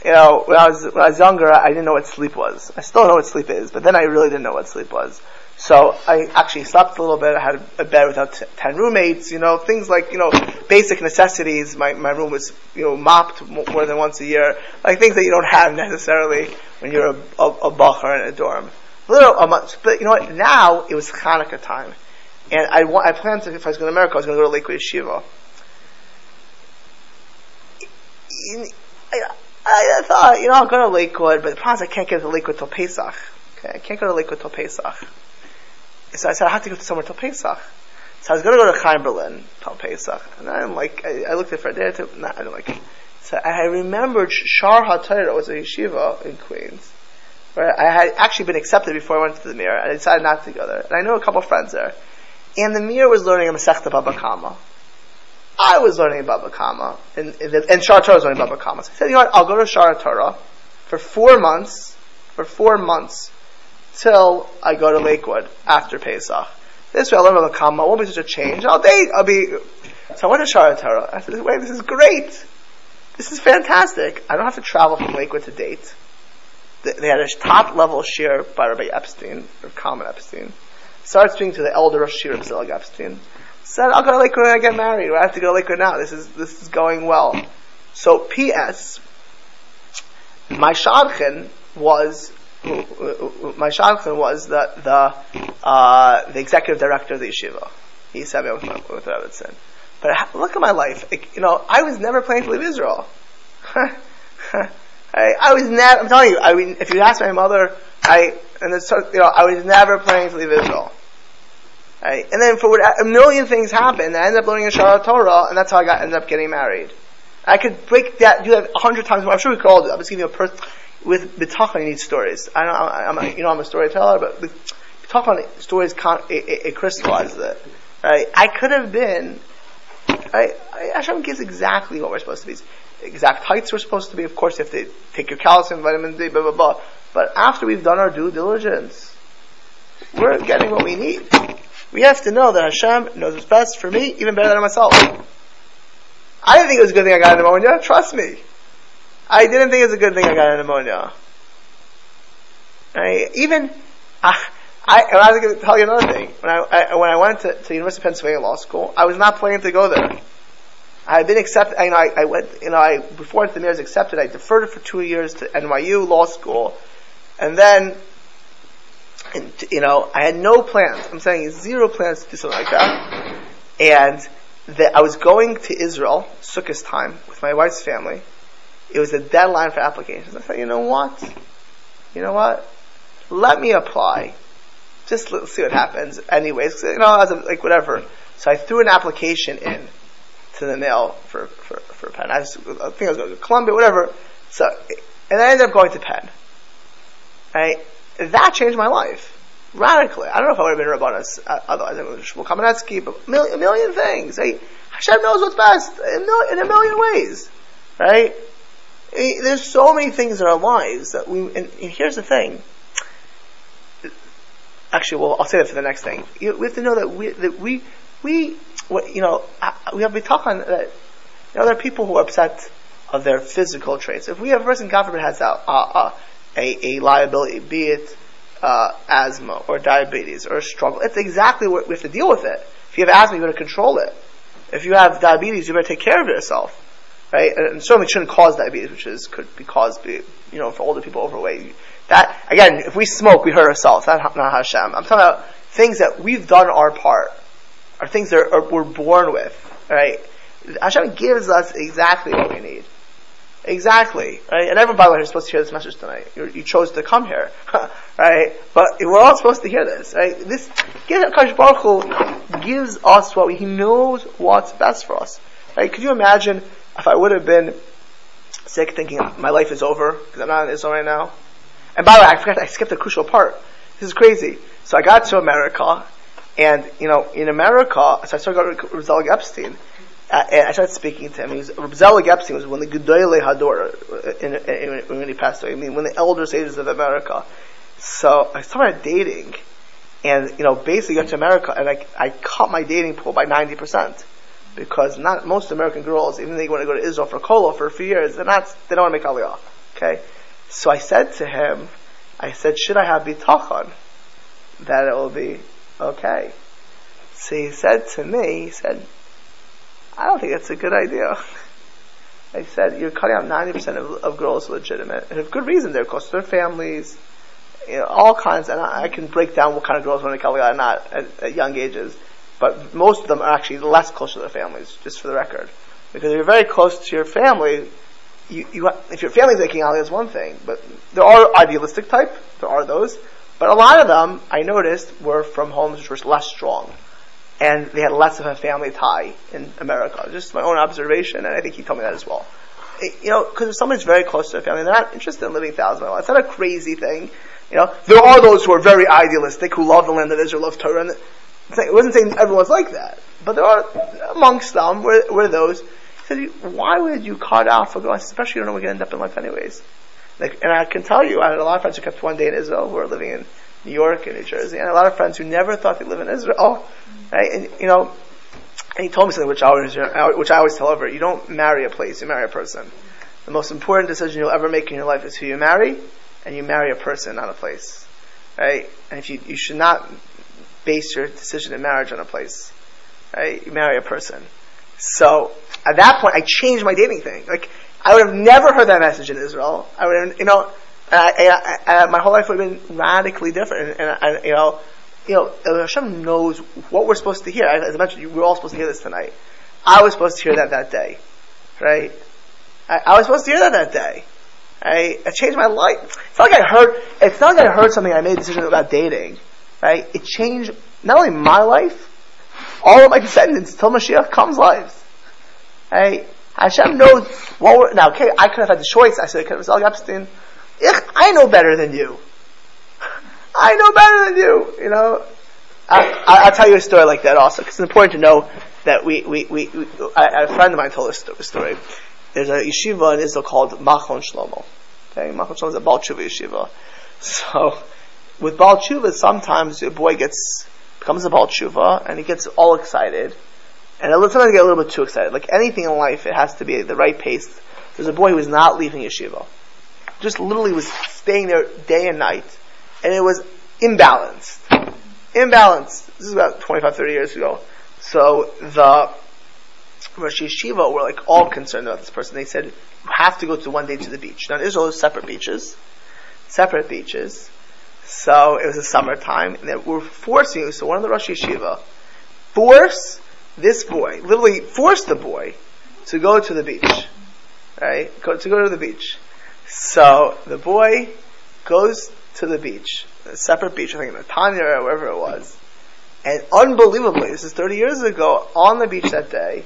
Speaker 1: you know, when I was when I was younger, I didn't know what sleep was. I still don't know what sleep is, but then I really didn't know what sleep was. So I actually slept a little bit. I had a bed without t- ten roommates. You know, things like you know basic necessities. My my room was you know mopped more than once a year. Like things that you don't have necessarily when you're a a, a bacher in a dorm. A little a month, but you know what? Now it was Hanukkah time, and I I planned to if I was going to America, I was going to go to Lakewood Yeshiva. I, I thought, you know, I'll go to Lakewood, but the problem is I can't get to Lakewood till Pesach. Okay, I can't go to Lakewood till Pesach. So I said I have to go to somewhere till Pesach. So I was going to go to Chaim Berlin till Pesach, and I'm like, I, I looked at for a day or two. Nah, I don't like it. So I remembered Shar HaTorah was a yeshiva in Queens, where I had actually been accepted before I went to the Mir, and I decided not to go there. And I knew a couple of friends there, and the Mir was learning a Masechta Baba Kama. I was learning Baba Kama, and, and Shar Torah was learning Baba Kama. So I said, you know what, I'll go to Shar Torah for four months, for four months, till I go to Lakewood after Pesach. This way I'll learn Baba Kama, it won't be such a change, I'll date, I'll be, so I went to Shar Torah. I said, wait, this is great. This is fantastic. I don't have to travel from Lakewood to date. They had a top level shiur by Rabbi Epstein, or Common Epstein. Started speaking to the elder of Shir of Zelig Epstein said, I'll go to Lakewood when I get married. I have to go to Lakewood now. This is, this is going well. So, P.S. My shadchan was, my shadchan was the, the, uh, the executive director of the yeshiva. He sent me with, my, with Rebbitzin. But look at my life. you know, I was never planning to leave Israel. I, I, was never, I'm telling you, I mean, if you ask my mother, I, and it's, you know, I was never planning to leave Israel. Right? And then for what, a million things happened, I ended up learning a Shara Torah, and that's how I got, ended up getting married. I could break that, do that a hundred times more. I'm sure we could all do. I'm just giving you a person, with Bitachon you need stories. I know, I'm you know, I'm a storyteller, but Bitachon, stories, con- it, it, crystallizes it. Right? I could have been, right? Hashem gives exactly what we're supposed to be. Exact heights we're supposed to be. Of course, if they take your calcium, vitamin D, blah, blah, blah. But after we've done our due diligence, we're getting what we need. We have to know that Hashem knows what's best for me, even better than myself. I didn't think it was a good thing I got pneumonia. Trust me. I didn't think it was a good thing I got pneumonia. I, even, I, I, I was going to tell you another thing. When I, I, when I went to, to University of Pennsylvania Law School, I was not planning to go there. I had been accepted, you know, I, I went, you know, I, before the Mir accepted, I deferred it for two years to NYU Law School, and then and, you know, I had no plans. I'm saying zero plans to do something like that. And that I was going to Israel, Sukkot time, with my wife's family. It was a deadline for applications. I said, you know what? You know what? Let me apply. Just let's see what happens. Anyways, you know, like whatever. So I threw an application in to the mail for for for Penn. I, I think I was going to Columbia, whatever. So, and I ended up going to Penn. Right? that changed my life. radically. I don't know if I would have been Rabbanas uh, otherwise. I would Shmuel Kamenetsky, but a million, a million things. Right? Hashem knows what's best in a million ways, right? There's so many things in our lives that we. And, and here's the thing. Actually, well, I'll say that for the next thing. You, we have to know that we that we we what, you know we have to talk on that. You know, there are people who are upset of their physical traits. If we have a person, forbid, has a, a, a, a liability, be it uh, asthma or diabetes or a struggle, it's exactly what we have to deal with it. If you have asthma, you better control it. If you have diabetes, you better take care of yourself, right? And, certainly shouldn't cause diabetes, which is could be caused, you know, for older people overweight. That again, if we smoke, we hurt ourselves. That's not Hashem. I'm talking about things that we've done our part, are things that are, we're born with, right? Hashem gives us exactly what we need. Exactly, right? And everyone, by the way, is supposed to hear this message tonight. you you chose to come here, right? But we're all supposed to hear this, right? This, Kadosh Baruch gives us what we, He knows what's best for us, right? Could you imagine if I would have been sick, thinking my life is over because I'm not in Israel right now? And by the way, I forgot, I skipped a crucial part. This is crazy. So I got to America, and you know, in America, so I started going to Zelig Epstein. Uh, and I started speaking to him. He was Zelig Epstein was one of the Gedolei Hador in, when he passed away. I mean, when the elder sages of America. So I started dating, and you know, basically got to America, and I I cut my dating pool by ninety percent because not most American girls, even they want to go to Israel for kollel for a few years, they're not they don't want to make aliyah. Okay, so I said to him, I said, should I have bitachon that it will be okay? So he said to me, he said, I don't think that's a good idea. I said, you're cutting out 90% of, of girls legitimate, and have good reason. They're close to their families, you know, all kinds, and I, I can break down what kind of girls want to call or not at, at young ages, but most of them are actually less close to their families, just for the record. Because if you're very close to your family, you, you, if your family's making aliyah is one thing, but there are idealistic type, there are those, but a lot of them, I noticed, were from homes which were less strong and they had less of a family tie in America. Just my own observation, and I think he told me that as well. It, you know, because if someone's very close to their family, they're not interested in living thousand miles. It's not a crazy thing. You know, there are those who are very idealistic, who love the land of Israel, love Torah, and it wasn't saying everyone's like that, but there are amongst them were, were those. Said, "Why would you cut out for girls, especially you don't know you're going to end up in life anyways?" Like, and I can tell you, I had a lot of friends who kept one day in Israel who are living in New York and New Jersey, and a lot of friends who never thought they'd live in Israel. Right? And you know, and he told me something which I always, which I always tell everyone: you don't marry a place, you marry a person. The most important decision you'll ever make in your life is who you marry, and you marry a person, not a place. Right? And if you you should not base your decision in marriage on a place. Right? You marry a person. So at that point, I changed my dating thing. Like I would have never heard that message in Israel. I would have, you know, I, I, I, my whole life would have been radically different. And, and you know, you know, Hashem knows what we're supposed to hear. As I mentioned, we're all supposed to hear this tonight. I was supposed to hear that that day, right? I, was supposed to hear that that day. I, I changed my life. It's not like I heard. It's not like I heard something. I made a decision about dating, right? It changed not only my life, all of my descendants till Mashiach comes lives. Right? Hashem knows what we're, now, okay, I could have had the choice. I said, I could have Epstein. I know better than you. I know better than you. You know, I, will tell you a story like that also because it's important to know that we we, we, we I, a friend of mine told us a story. There's a yeshiva in Israel called Machon Shlomo. Okay, Machon Shlomo is a Baal yeshiva. So with Baal Tshuva, sometimes a boy gets becomes a Baal Tshuva and he gets all excited. And sometimes get a little bit too excited. Like anything in life, it has to be at the right pace. There's a boy who was not leaving yeshiva. Just literally was staying there day and night and it was imbalanced. Imbalanced. This is about 25, 30 years ago. So the Rosh Yeshiva were like all concerned about this person. They said, you have to go to one day to the beach. Now in Israel, there's separate beaches. Separate beaches. So it was the summertime, and they were forcing you. So one of the Rosh Yeshiva force this boy, literally force the boy to go to the beach. Right? To go to the beach. So the boy goes to the beach, a separate beach, I think in Tanya or wherever it was. And unbelievably, this is 30 years ago, on the beach that day,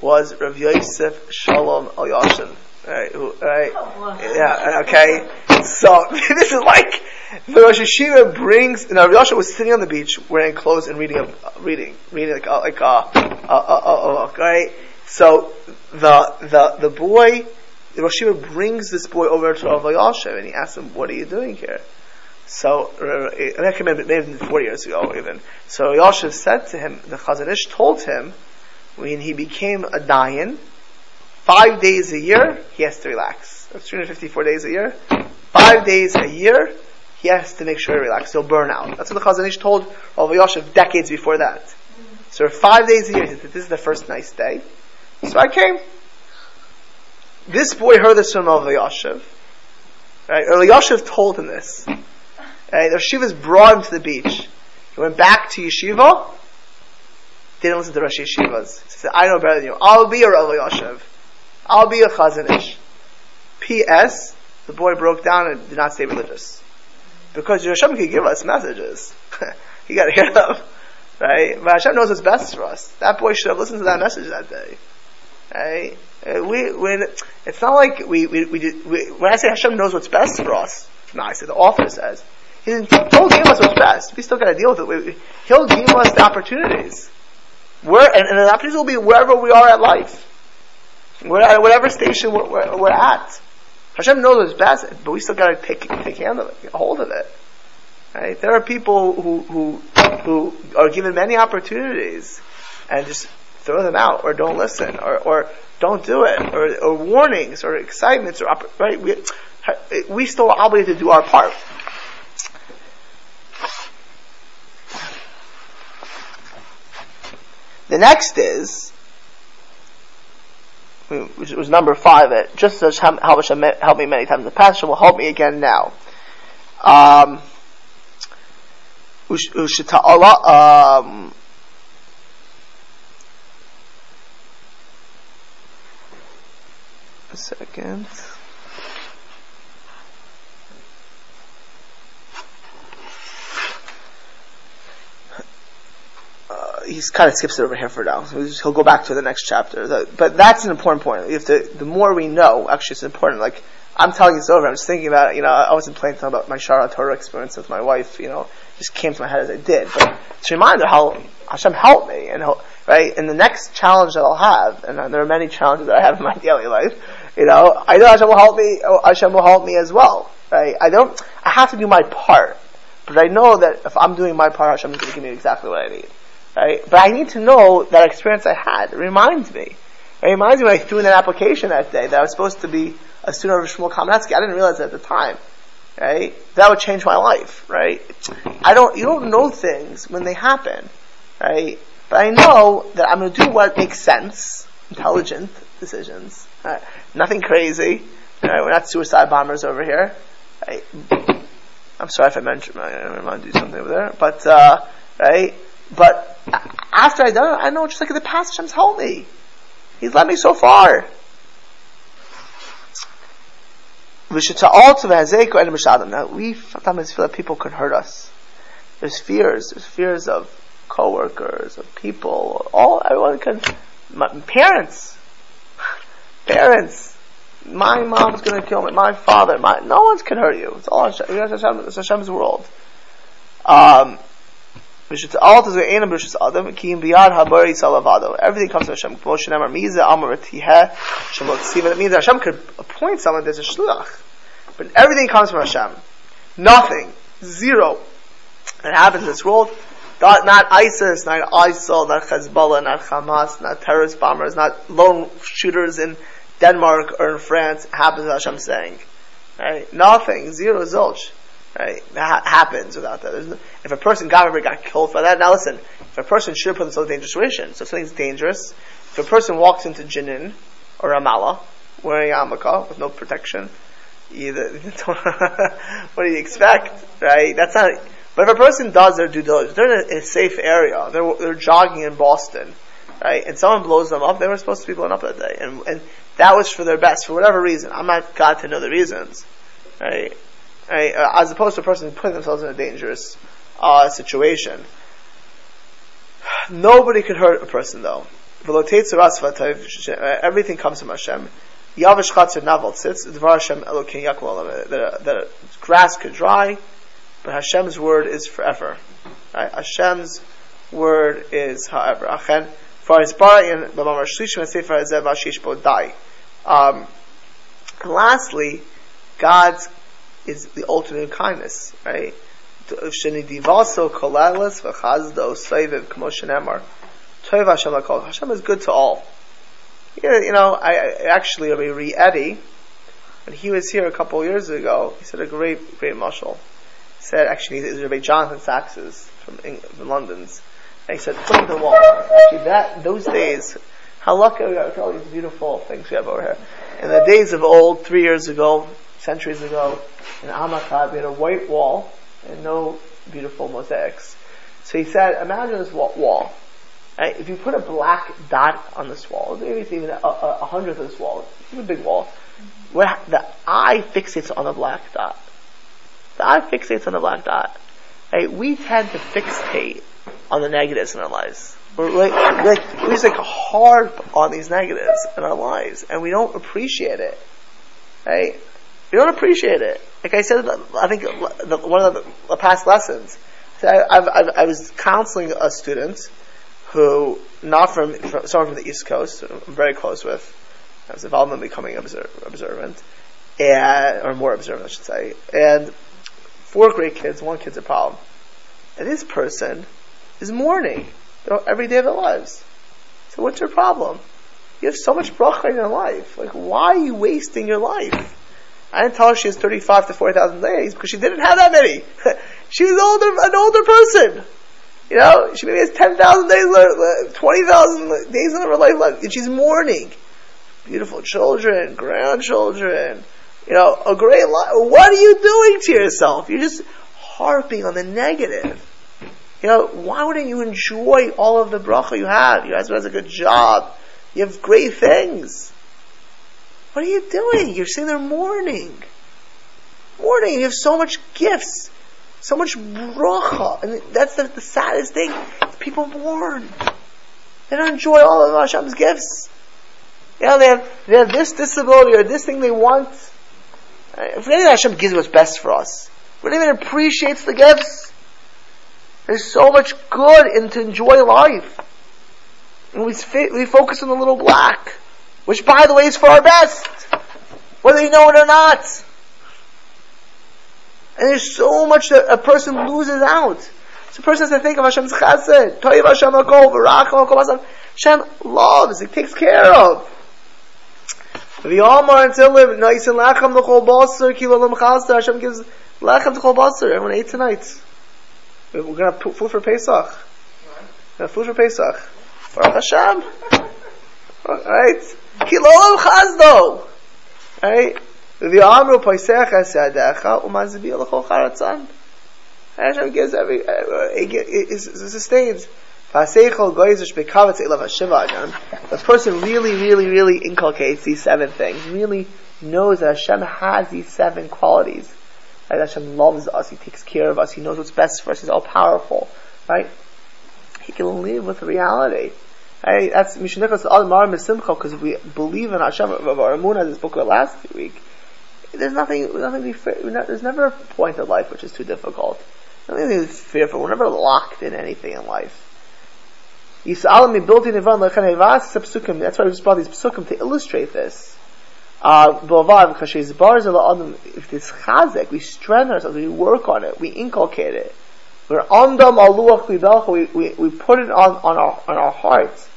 Speaker 1: was Rav Yosef Shalom Elyashiv. Right, right?
Speaker 2: Oh,
Speaker 1: Yeah, okay. So, this is like, the Rosh Yeshiva brings, now Rav Yosef was sitting on the beach wearing clothes and reading, a, reading, reading like, a, like a, a, a, a, right? So, the, the, the boy, the Rosh Yeshiva brings this boy over to Rav Yosef and he asks him, what are you doing here? So, uh, that came in maybe four years ago even. So Yosef said to him, the Chazon Ish told him, when he became a Dayan, five days a year, he has to relax. That's 354 days a year. Five days a year, he has to make sure he relaxes. He'll burn out. That's what the Chazon Ish told Rav Yosef decades before that. So five days a year, he said, this is the first nice day. So I came. This boy heard this from Rav Yosef. Right? Rav Yosef told him this. Right? The Yeshivas brought him to the beach. He went back to yeshiva. Didn't listen to Rosh Yeshivas. He said, I know better than you. I'll be a Rav Yosef. I'll be a Chazon Ish. P.S. The boy broke down and did not stay religious. Because Hashem can give us messages. you gotta hear them. Right? But Hashem knows what's best for us. That boy should have listened to that message that day. Right? We, when, it's not like we, we, we, did- we, when I say Hashem knows what's best for us, no, I say the author says, he he'll give us what's best. We still gotta deal with it. We- He'll give us the opportunities. Where, and, and the opportunities will be wherever we are at life. At uh, whatever station we're, we're, we're at. Hashem knows best, but we still gotta take, take hand of it, get hold of it. Right? There are people who, who, who are given many opportunities and just throw them out or don't listen or, or don't do it or, or warnings or excitements or, right? We, we still are obligated to do our part. The next is, which was number five, it just as how Hashem helped me many times in the past, Hashem will help me again now. Um, um, a second. He's kind of skips it over here for now. So he'll go back to the next chapter. But that's an important point. If the the more we know, actually, it's important. Like I'm telling you this over. I'm just thinking about. You know, I wasn't planning to about my Shara Torah experience with my wife. You know, just came to my head as I did. But it's a reminder how Hashem helped me, and right. And the next challenge that I'll have, and there are many challenges that I have in my daily life. You know, I know Hashem will help me. Hashem will help me as well. Right. I don't. I have to do my part. But I know that if I'm doing my part, Hashem is going to give me exactly what I need. Right? But I need to know that experience I had. It reminds me. It reminds me when I threw in an application that day that I was supposed to be a student of Shmuel Kamenetsky. I didn't realize it at the time. Right? That would change my life. Right? I don't, you don't know things when they happen. Right? But I know that I'm going to do what makes sense. Intelligent decisions. Right? Nothing crazy. Right? We're not suicide bombers over here. Right? I'm sorry if I mentioned, I didn't want to do something over there, but, uh, right? But after I done it, I know just like the past Hashem's helped me. He's led me so far. Now, we sometimes feel that people can hurt us. There's fears. There's fears of coworkers, of people. All everyone can. My, parents, parents. My mom's gonna kill me. My father. My no one's can hurt you. It's all Hashem. It's Hashem it's Hashem's world. Um, Everything comes from Hashem. Moshe Miza. It means Hashem could appoint someone as a shluach, but everything comes from Hashem. Nothing, zero, that happens in this world. Not, not ISIS, not ISIL, not Hezbollah, not Hamas, not terrorist bombers, not lone shooters in Denmark or in France happens Hashem saying. Right? Nothing, zero, zilch. Right? That ha- happens without that. No, if a person, God forbid, got killed for that, now listen, if a person should put themselves in a dangerous situation, so if something's dangerous, if a person walks into Jenin or Ramallah wearing a yarmulke with no protection, either, what do you expect? Right? That's not, but if a person does their due diligence, they're in a, a safe area, they're, they're jogging in Boston, right? And someone blows them up, they were supposed to be blown up that day. And, and that was for their best, for whatever reason. I'm not God to know the reasons, right? Right? Uh, as opposed to a person putting themselves in a dangerous uh, situation. Nobody could hurt a person though. Everything comes from Hashem. Yavish Yakum The grass could dry, but Hashem's word is forever. Right? Hashem's word is however. For his in. Um, and lastly, God's is the ultimate kindness, right? Shenidivaso kolelas v'chazdo seiviv kmo shenemar. Tov Hashem lakol. Hashem is good to all. Yeah, you know, I, I actually, Rabbi Re Eddie, when he was here a couple of years ago, he said a great, great mushal. He said, actually, it was Rabbi Jonathan Sacks's from, from London's. And he said, put the wall. Actually, that, those days, how lucky we are with all these beautiful things we have over here. In the days of old, three years ago, centuries ago, in Amakad, we had a white wall and no beautiful mosaics. So he said, imagine this wall. Right? If you put a black dot on this wall, maybe it's even a, a, a hundredth of this wall, it's a big wall, mm-hmm. where the eye fixates on the black dot. The eye fixates on the black dot. Right? We tend to fixate on the negatives in our lives. We're like, like, we just like harp on these negatives in our lives, and we don't appreciate it. Right? We don't appreciate it. Like I said, I think one of the, past lessons, I, I've, i was counseling a student who, not from, from, someone from the East Coast, I'm very close with, I was involved in becoming observant, and, or more observant, I should say, and four great kids, one kid's a problem. And this person is mourning every day of their lives. So what's your problem? You have so much bracha in your life. Like, why are you wasting your life? I didn't tell her she has 35 to 40,000 days because she didn't have that many. she was older, an older person. You know, she maybe has 10,000 days, 20,000 days in her life left, and she's mourning. Beautiful children, grandchildren, you know, a great life. What are you doing to yourself? You're just harping on the negative. You know, why wouldn't you enjoy all of the bracha you have? Your husband has a good job. You have great things. What are you doing? You're sitting there mourning. Mourning. You have so much gifts. So much bracha. And that's the, the saddest thing. People mourn. They don't enjoy all of Hashem's gifts. Know, they have, they have this disability or this thing they want. If anything, Hashem gives what's best for us. We don't even appreciate the gifts. There's so much good in to enjoy life. And we, we focus on the little black. Which, by the way, is for our best. Whether you know it or not. And there's so much that a person loses out. So a person has to think of Hashem's chesed. Toiv Hashem akol, v'racham akol Hashem. Hashem loves, He takes care of. V'yomar until him, noisin lachem l'chol basar, kilo l'mchalster. Hashem gives lechem l'chol basar. Everyone ate tonight. We're gonna have food for Pesach. We're gonna have food for Pesach. Baruch Hashem. Right? Kilolam chazdo. Right? V'yamru poisech esadecha umazbi l'chol charatzan. Hashem gives every, it sustains. The person really, really, really inculcates these seven things, really knows that Hashem has these seven qualities. That Hashem loves us, He takes care of us, He knows what's best for us, He's all powerful. Right? He can live with reality. Hey, that's Mishnichas Al Mar Mesimcha because we believe in Hashem of our this book we last week. There's nothing, nothing to be fear, there's never a point in life which is too difficult. Nothing be fearful. We're never locked in anything in life. Yisrael mi built in Ivan psukim. That's why we just brought these psukim to illustrate this. Uh, Bhava Khashizbar Adam if it's chazek, we strengthen ourselves, we work on it, we inculcate it. We're aluach we, we, we put it on, on our, on our hearts.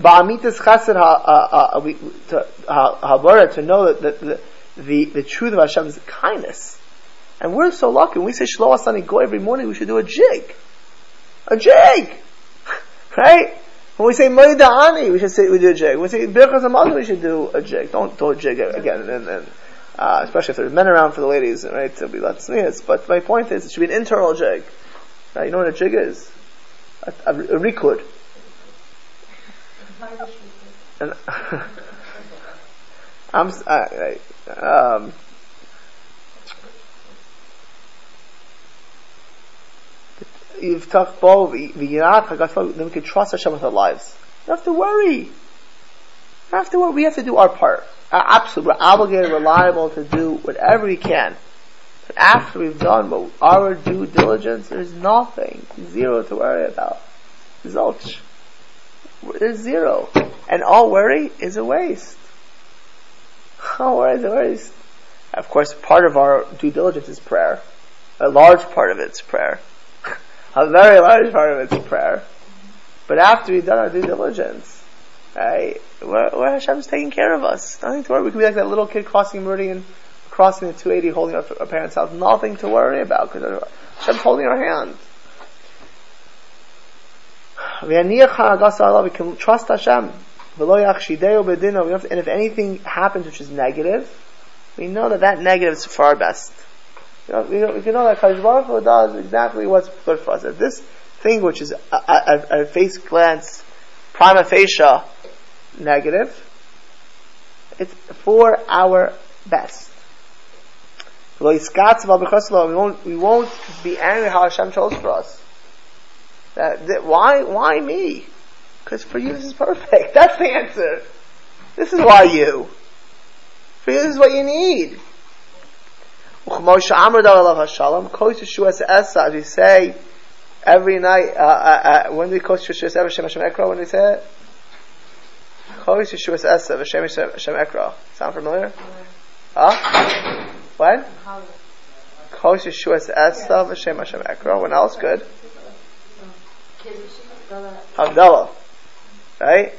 Speaker 1: Ba'amitis chesed habara to know that the, the, the truth of Hashem's kindness. And we're so lucky. When we say Shlo Asani Go every morning, we should do a jig. A jig! right? When we say Moida Ani, we should say, we do a jig. When we say Birchas Hamazon, we should do a jig. Don't do a jig again. And, and, uh, especially if there's men around for the ladies, right? To be lots of But my point is, it should be an internal jig. You know what a jig is? A, a, a. And I'm, I, I, um, you've talked about then we can trust Hashem with our lives. don't have to worry. You don't have to worry. We have to do our part. Absolutely. We're obligated, reliable to do whatever we can. But after we've done our due diligence, there's nothing, zero to worry about. Zilch. There's zero. And all worry is a waste. All worry is a waste. Of course, part of our due diligence is prayer. A large part of it's prayer. A very large part of it's prayer. But after we've done our due diligence, right, where, where Hashem's taking care of us. Nothing to worry. We could be like that little kid crossing meridian, crossing the 280, holding our, our parents' house. Nothing to worry about because Hashem's holding our hand. We can trust Hashem. And if anything happens which is negative, we know that that negative is for our best. You know, we, know, know that Kadosh Baruch Hu does exactly what's good for us. That this thing which is a face glance, prima facie, negative, it's for our best. We won't, we won't be angry how Hashem chose for us. That, that, why, why me? Because for you this is perfect. That's the answer. This is why you. For you this is what you need. As we say every night, uh, uh, uh, when do we quote Yeshua Ever Shem Hashem Ekra? When do we say it? Kois Yeshua Esa V'Shem Hashem Ekra. Sound familiar? Huh? When? Kois Yeshua Esa V'Shem Hashem Ekra. When else? Good. Havdalah. Right?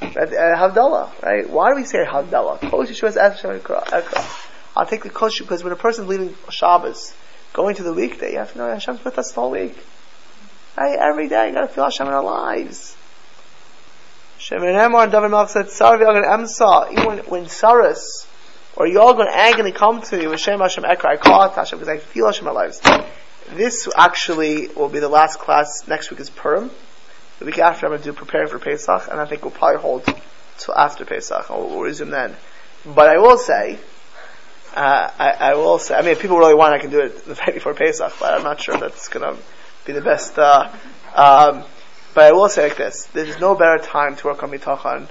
Speaker 1: Uh, Havdalah. Right? Why do we say Havdalah? Kois Yeshua Esa Hashem Ekra. I'll take the kosher because when a person's leaving Shabbos, going to the weekday, you have to know Hashem's with us the whole week. Right? Every day, you gotta feel Hashem in our lives. And David Melech said, Sarah Emsa, even when, Saras or Yogan agony come to me with Shem Hashem Ekra, I call out Hashem because I feel Hashem in my lives. This actually will be the last class. Next week is Purim. The week after I'm going to do preparing for Pesach, and I think we'll probably hold till after Pesach, we'll, we'll resume then. But I will say, uh, I, I, will say, I mean, if people really want, I can do it the night before Pesach, but I'm not sure that's going to be the best. Uh, um, but I will say like this: there's no better time to work on bitachon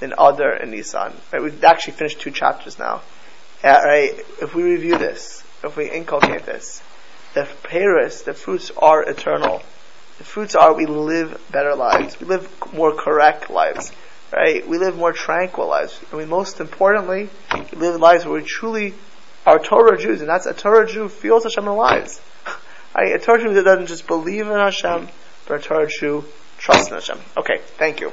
Speaker 1: than Adar and Nisan. Right? We've actually finished two chapters now. Uh, right? If we review this, if we inculcate this, the Paris, the fruits are eternal. The fruits are we live better lives. We live more correct lives right? We live more tranquil lives. I mean, most importantly, we live lives where we truly are Torah Jews, and that's a Torah Jew feels Hashem lives. right? A Torah Jew that doesn't just believe in Hashem, but a Torah Jew trusts in Hashem. Okay, thank you.